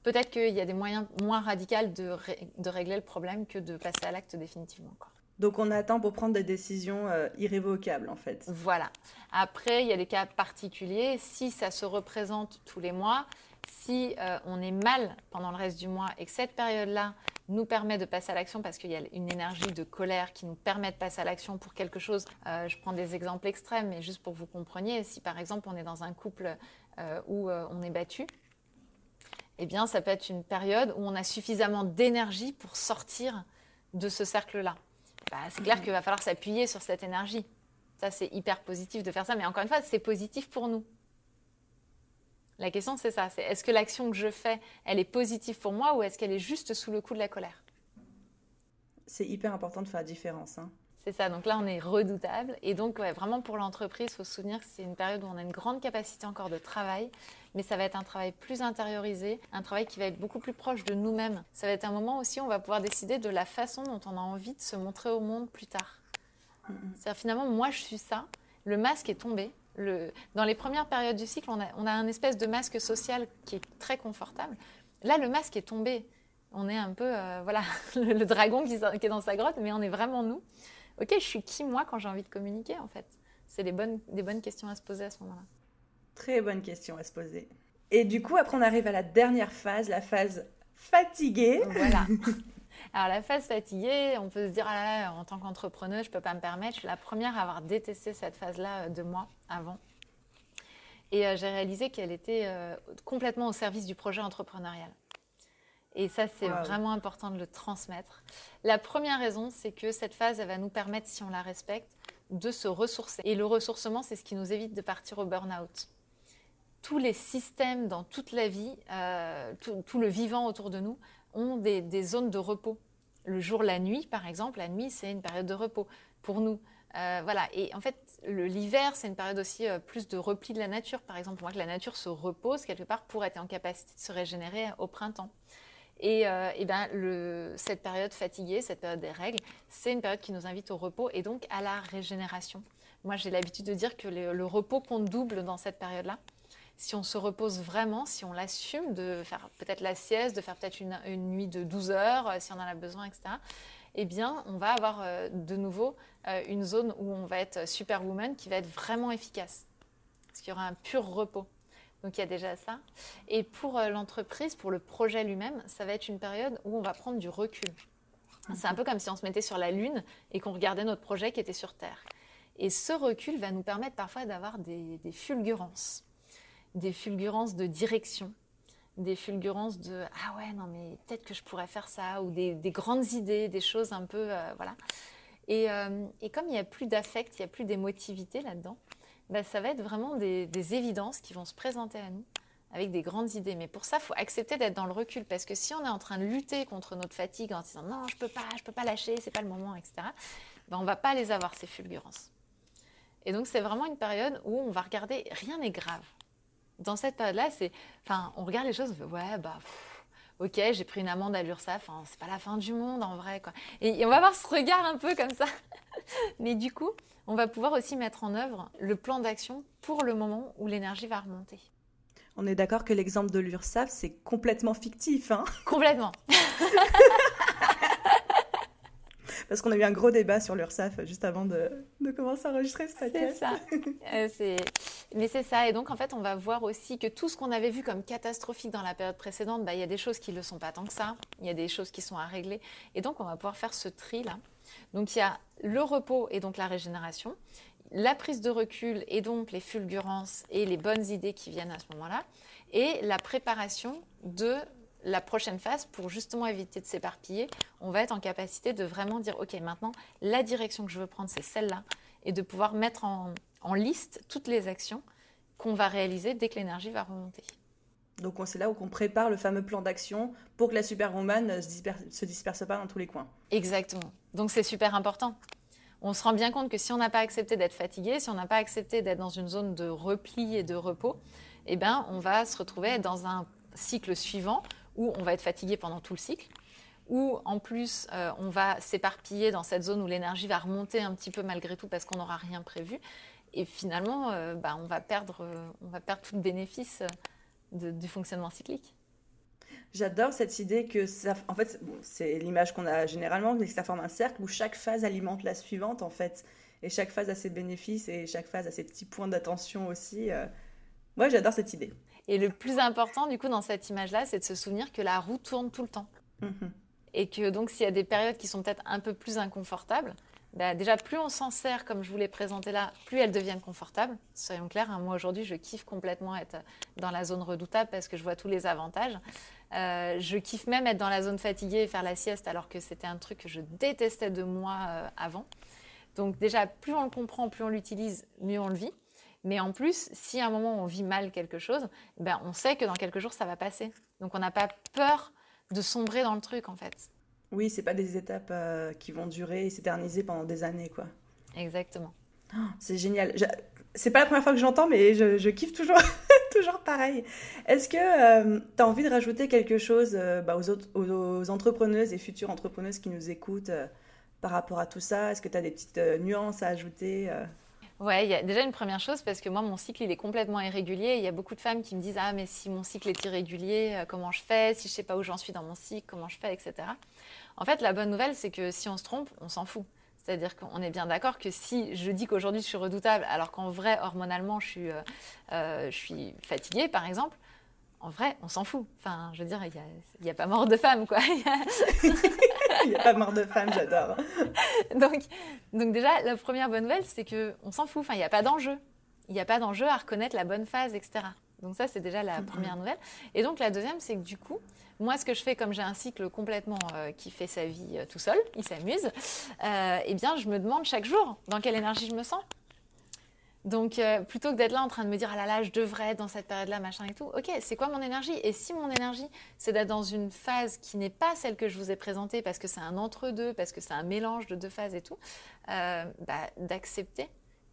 peut-être qu'il y a des moyens moins radicaux de, de, régler le problème que de passer à l'acte définitivement. Donc on attend pour prendre des décisions euh, irrévocables en fait. Voilà. Après, il y a des cas particuliers. Si ça se représente tous les mois, si euh, on est mal pendant le reste du mois et que cette période-là nous permet de passer à l'action parce qu'il y a une énergie de colère qui nous permet de passer à l'action pour quelque chose. Euh, je prends des exemples extrêmes, mais juste pour que vous compreniez, si par exemple on est dans un couple où on est battu, eh bien, ça peut être une période où on a suffisamment d'énergie pour sortir de ce cercle-là. Bah, c'est clair qu'il va falloir s'appuyer sur cette énergie. Ça, c'est hyper positif de faire ça, mais encore une fois, c'est positif pour nous. La question, c'est ça. C'est est-ce que l'action que je fais, elle est positive pour moi ou est-ce qu'elle est juste sous le coup de la colère? C'est hyper important de faire la différence. Hein. C'est ça, donc là on est redoutable. Et donc vraiment pour l'entreprise, il faut se souvenir que c'est une période où on a une grande capacité encore de travail, mais ça va être un travail plus intériorisé, un travail qui va être beaucoup plus proche de nous-mêmes. Ça va être un moment aussi où on va pouvoir décider de la façon dont on a envie de se montrer au monde plus tard. C'est-à-dire finalement, moi je suis ça, le masque est tombé. Le... Dans les premières périodes du cycle, on a, on a un espèce de masque social qui est très confortable. Là, le masque est tombé. On est un peu, euh, voilà, [laughs] le, dragon qui, qui est dans sa grotte, mais on est vraiment nous ok, je suis qui moi quand j'ai envie de communiquer en fait? C'est des bonnes, des bonnes questions à se poser à ce moment-là. Très bonne question à se poser. Et du coup, après, on arrive à la dernière phase, la phase fatiguée. Voilà. [laughs] Alors la phase fatiguée, on peut se dire, ah là là, en tant qu'entrepreneuse, je ne peux pas me permettre. Je suis la première à avoir détesté cette phase-là euh, de moi avant. Et euh, j'ai réalisé qu'elle était euh, complètement au service du projet entrepreneurial. Et ça, c'est vraiment important de le transmettre. La première raison, c'est que cette phase, elle va nous permettre, si on la respecte, de se ressourcer. Et le ressourcement, c'est ce qui nous évite de partir au burn-out. Tous les systèmes dans toute la vie, euh, tout, le vivant autour de nous, ont des, zones de repos. Le jour, la nuit, par exemple, la nuit, c'est une période de repos pour nous. Euh, voilà. Et en fait, l'hiver, c'est une période aussi euh, plus de repli de la nature. Par exemple, pour moi, que la nature se repose quelque part pour être en capacité de se régénérer au printemps. Et, ben, cette période fatiguée, cette période des règles, c'est une période qui nous invite au repos et donc à la régénération. Moi, j'ai l'habitude de dire que le, repos compte double dans cette période-là. Si on se repose vraiment, si on l'assume de faire peut-être la sieste, de faire peut-être une, nuit de 12 heures, euh, si on en a besoin, etc., eh bien, on va avoir euh, de nouveau une zone où on va être superwoman qui va être vraiment efficace. Parce qu'il y aura un pur repos. Donc il y a déjà ça. Et pour euh, l'entreprise, pour le projet lui-même, ça va être une période où on va prendre du recul. C'est un peu comme si on se mettait sur la Lune et qu'on regardait notre projet qui était sur Terre. Et ce recul va nous permettre parfois d'avoir des, fulgurances, des fulgurances de direction, des fulgurances de ah ouais non mais peut-être que je pourrais faire ça ou des, grandes idées, des choses un peu euh, voilà. Et, euh, et, comme il n'y a plus d'affect, il n'y a plus d'émotivité là-dedans, bah, ça va être vraiment des, évidences qui vont se présenter à nous avec des grandes idées. Mais pour ça, il faut accepter d'être dans le recul. Parce que si on est en train de lutter contre notre fatigue en disant non, je peux pas, je peux pas lâcher, c'est pas le moment, etc., ben, on va pas les avoir, ces fulgurances. Et donc, c'est vraiment une période où on va regarder, rien n'est grave. Dans cette période-là, c'est, enfin, on regarde les choses, on fait, ouais, bah, ok, j'ai pris une amende à l'URSSAF, enfin, c'est pas la fin du monde en vrai, quoi. Et, et on va avoir ce regard un peu comme ça. [laughs] Mais du coup, on va pouvoir aussi mettre en œuvre le plan d'action pour le moment où l'énergie va remonter. On est d'accord que l'exemple de l'URSSAF, c'est complètement fictif. Hein complètement. [laughs] Parce qu'on a eu un gros débat sur l'URSSAF juste avant de, commencer à enregistrer ce podcast. [laughs] C'est ça. Euh, mais c'est ça. Et donc, en fait, on va voir aussi que tout ce qu'on avait vu comme catastrophique dans la période précédente, bah, il y a des choses qui ne le sont pas tant que ça. Il y a des choses qui sont à régler. Et donc, on va pouvoir faire ce tri-là donc il y a le repos et donc la régénération, la prise de recul et donc les fulgurances et les bonnes idées qui viennent à ce moment-là, et la préparation de la prochaine phase pour justement éviter de s'éparpiller. On va être en capacité de vraiment dire, OK, maintenant, la direction que je veux prendre, c'est celle-là, et de pouvoir mettre en, en liste toutes les actions qu'on va réaliser dès que l'énergie va remonter. Donc c'est là où on prépare le fameux plan d'action pour que la superwoman ne se disperse, se disperse pas dans tous les coins. Exactement. Donc c'est super important. On se rend bien compte que si on n'a pas accepté d'être fatigué, si on n'a pas accepté d'être dans une zone de repli et de repos, eh ben, on va se retrouver dans un cycle suivant où on va être fatigué pendant tout le cycle, où en plus euh, on va s'éparpiller dans cette zone où l'énergie va remonter un petit peu malgré tout parce qu'on n'aura rien prévu. Et finalement, euh, bah, on, va perdre, on va perdre tout bénéfice du fonctionnement cyclique. J'adore cette idée que ça, en fait, c'est l'image qu'on a généralement, mais que ça forme un cercle où chaque phase alimente la suivante, en fait. Et chaque phase a ses bénéfices et chaque phase a ses petits points d'attention aussi. Euh. Moi, j'adore cette idée. Et le plus important, du coup, dans cette image-là, c'est de se souvenir que la roue tourne tout le temps. Mm-hmm. Et que donc, s'il y a des périodes qui sont peut-être un peu plus inconfortables, bah, déjà, plus on s'en sert, comme je vous l'ai présenté là, plus elles deviennent confortables. Soyons clairs, hein, moi aujourd'hui, je kiffe complètement être dans la zone redoutable parce que je vois tous les avantages. Euh, je kiffe même être dans la zone fatiguée et faire la sieste alors que c'était un truc que je détestais de moi euh, avant. Donc déjà, plus on le comprend, plus on l'utilise, mieux on le vit. Mais en plus, si à un moment on vit mal quelque chose, ben on sait que dans quelques jours ça va passer. Donc on n'a pas peur de sombrer dans le truc en fait. Oui, c'est pas des étapes euh, qui vont durer et s'éterniser pendant des années, quoi. Exactement. Oh, c'est génial. C'est pas la première fois que j'entends, mais je, kiffe toujours, [laughs] toujours pareil. Est-ce que euh, tu as envie de rajouter quelque chose euh, bah, aux, autres, aux, entrepreneuses et futures entrepreneuses qui nous écoutent par rapport à tout ça? Est-ce que tu as des petites nuances à ajouter Ouais, déjà une première chose parce que moi, mon cycle, il est complètement irrégulier. Il y a beaucoup de femmes qui me disent Ah, mais si mon cycle est irrégulier, comment je fais? Si je sais pas où j'en suis dans mon cycle, comment je fais, etc. En fait, la bonne nouvelle, c'est que si on se trompe, on s'en fout. C'est-à-dire qu'on est bien d'accord que si je dis qu'aujourd'hui je suis redoutable, alors qu'en vrai, hormonalement, je suis, euh, euh, je suis fatiguée, par exemple, en vrai, on s'en fout. Enfin, je veux dire, il n'y a, pas mort de femme, quoi. [laughs] Il n'y a pas mort de femme, j'adore. donc, donc déjà, la première bonne nouvelle, c'est qu'on s'en fout. Enfin, il n'y a pas d'enjeu. Il n'y a pas d'enjeu à reconnaître la bonne phase, etc. Donc ça, c'est déjà la première nouvelle. Et donc la deuxième, c'est que du coup, moi, ce que je fais, comme j'ai un cycle complètement qui fait sa vie tout seul, il s'amuse, eh bien, je me demande chaque jour dans quelle énergie je me sens. Donc, euh, plutôt que d'être là en train de me dire, ah là là, je devrais être dans cette période-là, machin et tout, ok, c'est quoi mon énergie? Et si mon énergie, c'est d'être dans une phase qui n'est pas celle que je vous ai présentée, parce que c'est un entre-deux, parce que c'est un mélange de deux phases et tout, euh, bah, d'accepter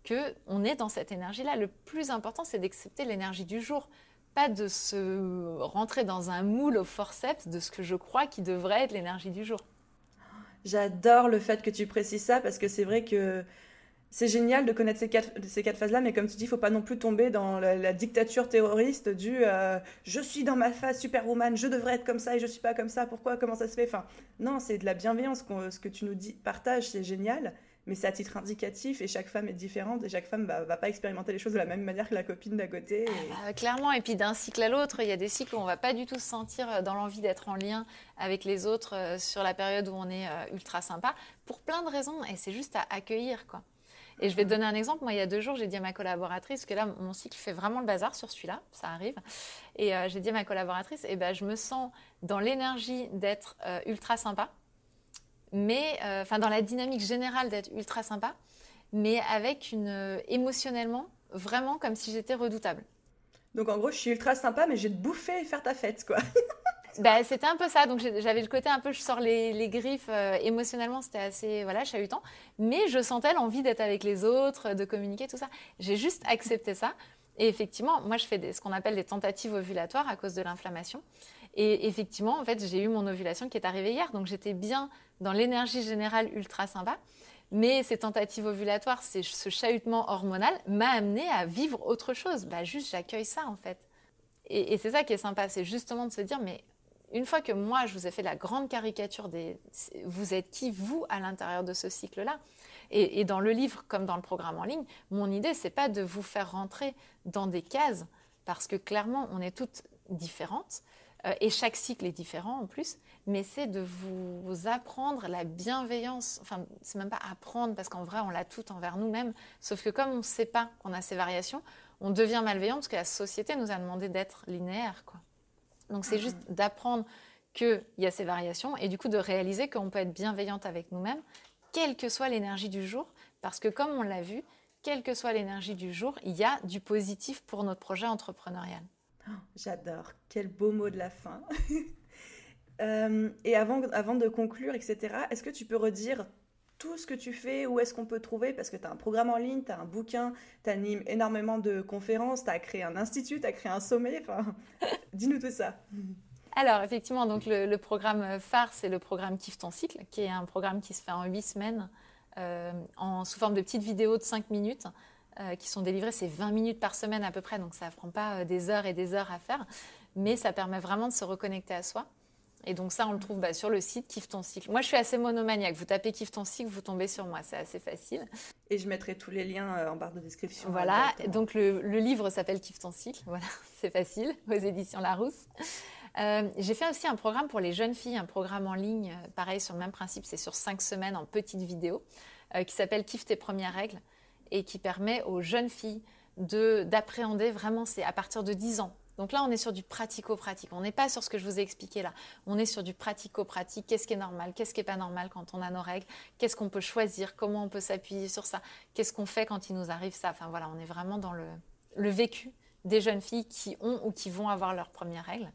qu'on est dans cette énergie-là. Le plus important, c'est d'accepter l'énergie du jour, pas de se rentrer dans un moule au forceps de ce que je crois qui devrait être l'énergie du jour. J'adore le fait que tu précises ça, parce que c'est vrai que c'est génial de connaître ces quatre, phases-là, mais comme tu dis, il faut pas non plus tomber dans la, dictature terroriste du euh, je suis dans ma phase superwoman, je devrais être comme ça et je suis pas comme ça, pourquoi, comment ça se fait Enfin, non, c'est de la bienveillance, ce que tu nous dis, partages, c'est génial, mais c'est à titre indicatif et chaque femme est différente et chaque femme bah, va pas expérimenter les choses de la même manière que la copine d'à côté. Ah, clairement, et puis d'un cycle à l'autre, il y a des cycles où on va pas du tout se sentir euh, dans l'envie d'être en lien avec les autres euh, sur la période où on est ultra sympa, pour plein de raisons, et c'est juste à accueillir, quoi. Et je vais te donner un exemple. Moi, il y a deux jours, j'ai dit à ma collaboratrice que là, mon cycle fait vraiment le bazar sur celui-là, ça arrive. Et euh, j'ai dit à ma collaboratrice, eh ben, je me sens dans l'énergie d'être euh, ultra sympa, mais euh, enfin dans la dynamique générale d'être ultra sympa, mais avec une émotionnellement vraiment comme si j'étais redoutable. Donc en gros, je suis ultra sympa, mais j'ai de bouffer et faire ta fête, quoi. [laughs] bah, C'était un peu ça. Donc j'avais le côté un peu, je sors les, griffes euh, émotionnellement, c'était assez voilà, chahutant. Mais je sentais l'envie d'être avec les autres, de communiquer, tout ça. J'ai juste accepté ça. Et effectivement, moi, je fais ce qu'on appelle des tentatives ovulatoires à cause de l'inflammation. Et effectivement, en fait, j'ai eu mon ovulation qui est arrivée hier. Donc j'étais bien dans l'énergie générale ultra sympa. Mais ces tentatives ovulatoires, ce chahutement hormonal m'a amené à vivre autre chose. Bah, juste, j'accueille ça, en fait. Et, et c'est ça qui est sympa, c'est justement de se dire, mais une fois que moi, je vous ai fait la grande caricature des... Vous êtes qui, vous, à l'intérieur de ce cycle-là et, dans le livre, comme dans le programme en ligne, mon idée, c'est pas de vous faire rentrer dans des cases, parce que clairement, on est toutes différentes, euh, et chaque cycle est différent en plus, mais c'est de vous, apprendre la bienveillance. Enfin, c'est même pas apprendre, parce qu'en vrai, on l'a tout envers nous-mêmes, sauf que comme on ne sait pas qu'on a ces variations, on devient malveillant, parce que la société nous a demandé d'être linéaire, quoi. Donc c'est juste d'apprendre qu'il y a ces variations et du coup de réaliser qu'on peut être bienveillante avec nous-mêmes, quelle que soit l'énergie du jour, parce que comme on l'a vu, quelle que soit l'énergie du jour, il y a du positif pour notre projet entrepreneurial. Oh, j'adore, quel beau mot de la fin. [laughs] Euh, et avant, avant de conclure, etc., est-ce que tu peux redire tout ce que tu fais, où est-ce qu'on peut trouver Parce que tu as un programme en ligne, tu as un bouquin, tu animes énormément de conférences, tu as créé un institut, tu as créé un sommet. [laughs] Dis-nous tout ça. Alors, effectivement, donc le, programme phare, c'est le programme Kiffe ton cycle, qui est un programme qui se fait en huit semaines, euh, en, sous forme de petites vidéos de 5 minutes, euh, qui sont délivrées. C'est 20 minutes par semaine à peu près, donc ça ne prend pas euh, des heures et des heures à faire, mais ça permet vraiment de se reconnecter à soi. Et donc ça, on le trouve bah, sur le site Kiffe ton cycle. Moi, je suis assez monomaniaque. Vous tapez Kiffe ton cycle, vous tombez sur moi. C'est assez facile. Et je mettrai tous les liens euh, en barre de description. Voilà. Donc le, livre s'appelle Kiffe ton cycle. [laughs] Voilà, c'est facile. Aux éditions Larousse. Euh, j'ai fait aussi un programme pour les jeunes filles, un programme en ligne, euh, pareil sur le même principe, c'est sur cinq semaines en petites vidéos, qui s'appelle Kiffe tes premières règles et qui permet aux jeunes filles d'appréhender vraiment, c'est à partir de 10 ans, donc là, on est sur du pratico-pratique. On n'est pas sur ce que je vous ai expliqué là. On est sur du pratico-pratique. Qu'est-ce qui est normal Qu'est-ce qui n'est pas normal quand on a nos règles? Qu'est-ce qu'on peut choisir? Comment on peut s'appuyer sur ça? Qu'est-ce qu'on fait quand il nous arrive ça? Enfin voilà, on est vraiment dans le, vécu des jeunes filles qui ont ou qui vont avoir leurs premières règles.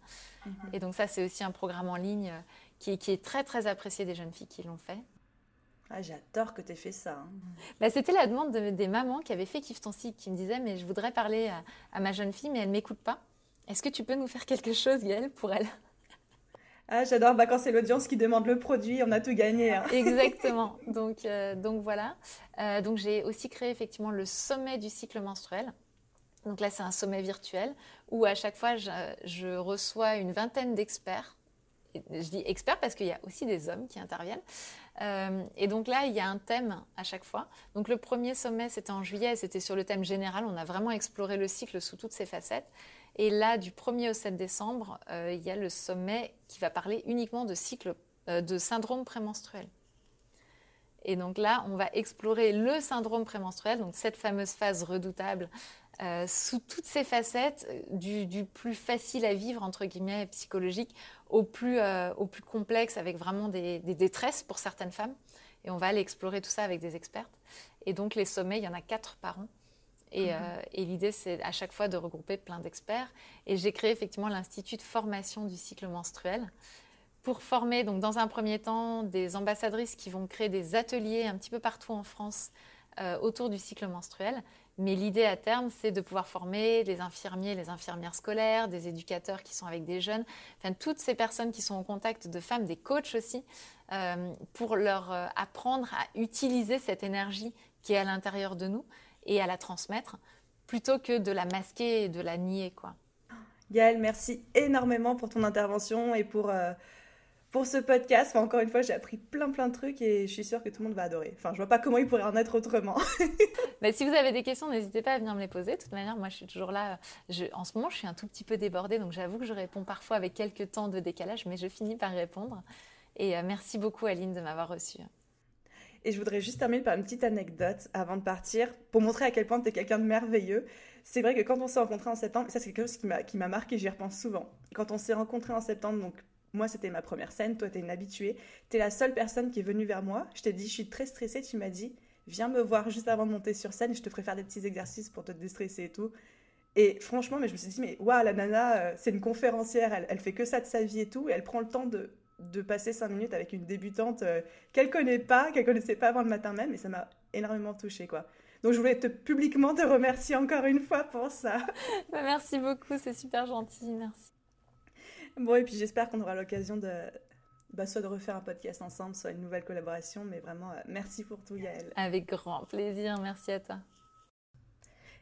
Mhm. Et donc ça, c'est aussi un programme en ligne euh, qui est, très très apprécié des jeunes filles qui l'ont fait. Ah, j'adore que tu aies fait ça. Hein. Bah, C'était la demande des mamans qui avaient fait Kiff ton cycle, qui me disaient, mais je voudrais parler à, à ma jeune fille, mais elle ne m'écoute pas. Est-ce que tu peux nous faire quelque chose, Gaëlle, pour elle ah, j'adore, bah, quand c'est l'audience qui demande le produit, on a tout gagné. Hein. [laughs] Exactement. Donc, euh, donc voilà. Euh, donc j'ai aussi créé effectivement le sommet du cycle menstruel. Donc là, c'est un sommet virtuel où à chaque fois, je, reçois une vingtaine d'experts. Je dis experts parce qu'il y a aussi des hommes qui interviennent. Euh, et donc là, il y a un thème à chaque fois. Donc le premier sommet, c'était en juillet, c'était sur le thème général. On a vraiment exploré le cycle sous toutes ses facettes. Et là, du 1er au 7 décembre, euh, il y a le sommet qui va parler uniquement de cycle, euh, de syndrome prémenstruel. Et donc là, on va explorer le syndrome prémenstruel, donc cette fameuse phase redoutable, euh, sous toutes ses facettes, du, plus facile à vivre, entre guillemets, psychologique, au plus, complexe avec vraiment des, détresses pour certaines femmes. Et on va aller explorer tout ça avec des expertes. Et donc les sommets, il y en a quatre par an. Et, mhm. et l'idée, c'est à chaque fois de regrouper plein d'experts. Et j'ai créé effectivement l'Institut de formation du cycle menstruel pour former, donc dans un premier temps, des ambassadrices qui vont créer des ateliers un petit peu partout en France euh, autour du cycle menstruel. Mais l'idée à terme, c'est de pouvoir former les infirmiers, les infirmières scolaires, des éducateurs qui sont avec des jeunes, enfin toutes ces personnes qui sont en contact de femmes, des coachs aussi, euh, pour leur euh, apprendre à utiliser cette énergie qui est à l'intérieur de nous et à la transmettre, plutôt que de la masquer et de la nier, quoi. Gaëlle, merci énormément pour ton intervention et pour pour ce podcast. encore une fois, j'ai appris plein plein de trucs et je suis sûre que tout le monde va adorer. Enfin, je vois pas comment il pourrait en être autrement. Mais [laughs] si vous avez des questions, n'hésitez pas à venir me les poser. De toute manière, moi, je suis toujours là. en ce moment, je suis un tout petit peu débordée, donc j'avoue que je réponds parfois avec quelques temps de décalage, mais je finis par répondre. Et euh, merci beaucoup, Aline, de m'avoir reçue. Et je voudrais juste terminer par une petite anecdote avant de partir pour montrer à quel point tu es quelqu'un de merveilleux. C'est vrai que quand on s'est rencontrés en septembre, ça c'est quelque chose qui m'a marqué, j'y repense souvent. Quand on s'est rencontrés en septembre, donc moi, c'était ma première scène. Toi, tu es une habituée. Tu es la seule personne qui est venue vers moi. Je t'ai dit, je suis très stressée. Tu m'as dit, viens me voir juste avant de monter sur scène. Je te ferai faire des petits exercices pour te déstresser et tout. Et franchement, mais je me suis dit, mais waouh, la nana, euh, c'est une conférencière. Elle, elle, fait que ça de sa vie et tout. Et elle prend le temps de, de passer cinq minutes avec une débutante euh, qu'elle connaît pas, qu'elle connaissait pas avant le matin même. Et ça m'a énormément touchée, quoi. Donc, je voulais te publiquement te remercier encore une fois pour ça. [laughs] Bah, merci beaucoup. C'est super gentil. Merci. Bon, et puis j'espère qu'on aura l'occasion de, bah, soit de refaire un podcast ensemble, soit une nouvelle collaboration. Mais vraiment, euh, merci pour tout, Yael. Avec grand plaisir. Merci à toi.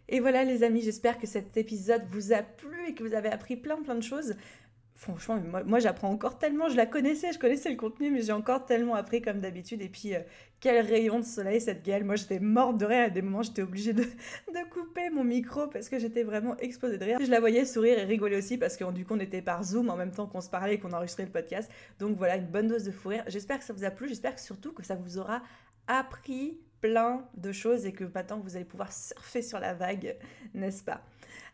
Et voilà les amis, j'espère que cet épisode vous a plu et que vous avez appris plein plein de choses franchement, moi, j'apprends encore tellement. Je la connaissais, je connaissais le contenu, mais j'ai encore tellement appris comme d'habitude. Et puis, euh, quel rayon de soleil cette gueule. Moi, j'étais morte de rire. À des moments, j'étais obligée [laughs] de, couper mon micro parce que j'étais vraiment explosée de rire. Je la voyais sourire et rigoler aussi parce que du coup, on était par Zoom en même temps qu'on se parlait et qu'on enregistrait le podcast. Donc voilà, une bonne dose de fou rire. J'espère que ça vous a plu. J'espère surtout que ça vous aura appris plein de choses et que maintenant vous allez pouvoir surfer sur la vague, n'est-ce pas?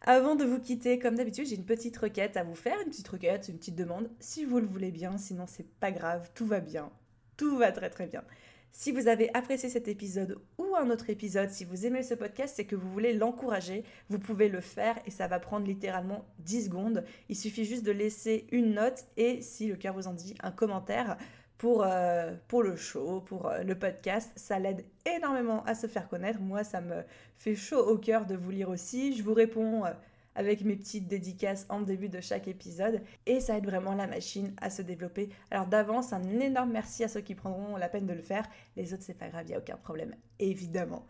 Avant de vous quitter, comme d'habitude, j'ai une petite requête à vous faire, une petite requête, une petite demande, si vous le voulez bien, sinon c'est pas grave, tout va bien, tout va très très bien. Si vous avez apprécié cet épisode ou un autre épisode, si vous aimez ce podcast et que vous voulez l'encourager, vous pouvez le faire et ça va prendre littéralement 10 secondes. Il suffit juste de laisser une note et, si le cœur vous en dit, un commentaire pour, euh, pour le show, pour euh, le podcast. Ça l'aide énormément à se faire connaître. Moi, ça me fait chaud au cœur de vous lire aussi. Je vous réponds euh, avec mes petites dédicaces en début de chaque épisode et ça aide vraiment la machine à se développer. Alors d'avance, un énorme merci à ceux qui prendront la peine de le faire. Les autres, c'est pas grave, il n'y a aucun problème, évidemment.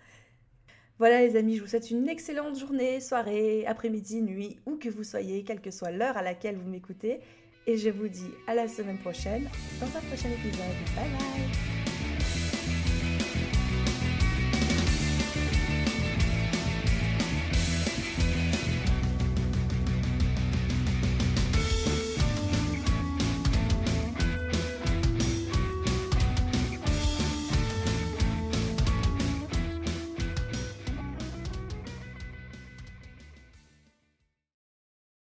Voilà les amis, je vous souhaite une excellente journée, soirée, après-midi, nuit, où que vous soyez, quelle que soit l'heure à laquelle vous m'écoutez. Et je vous dis à la semaine prochaine dans un prochain épisode. Bye bye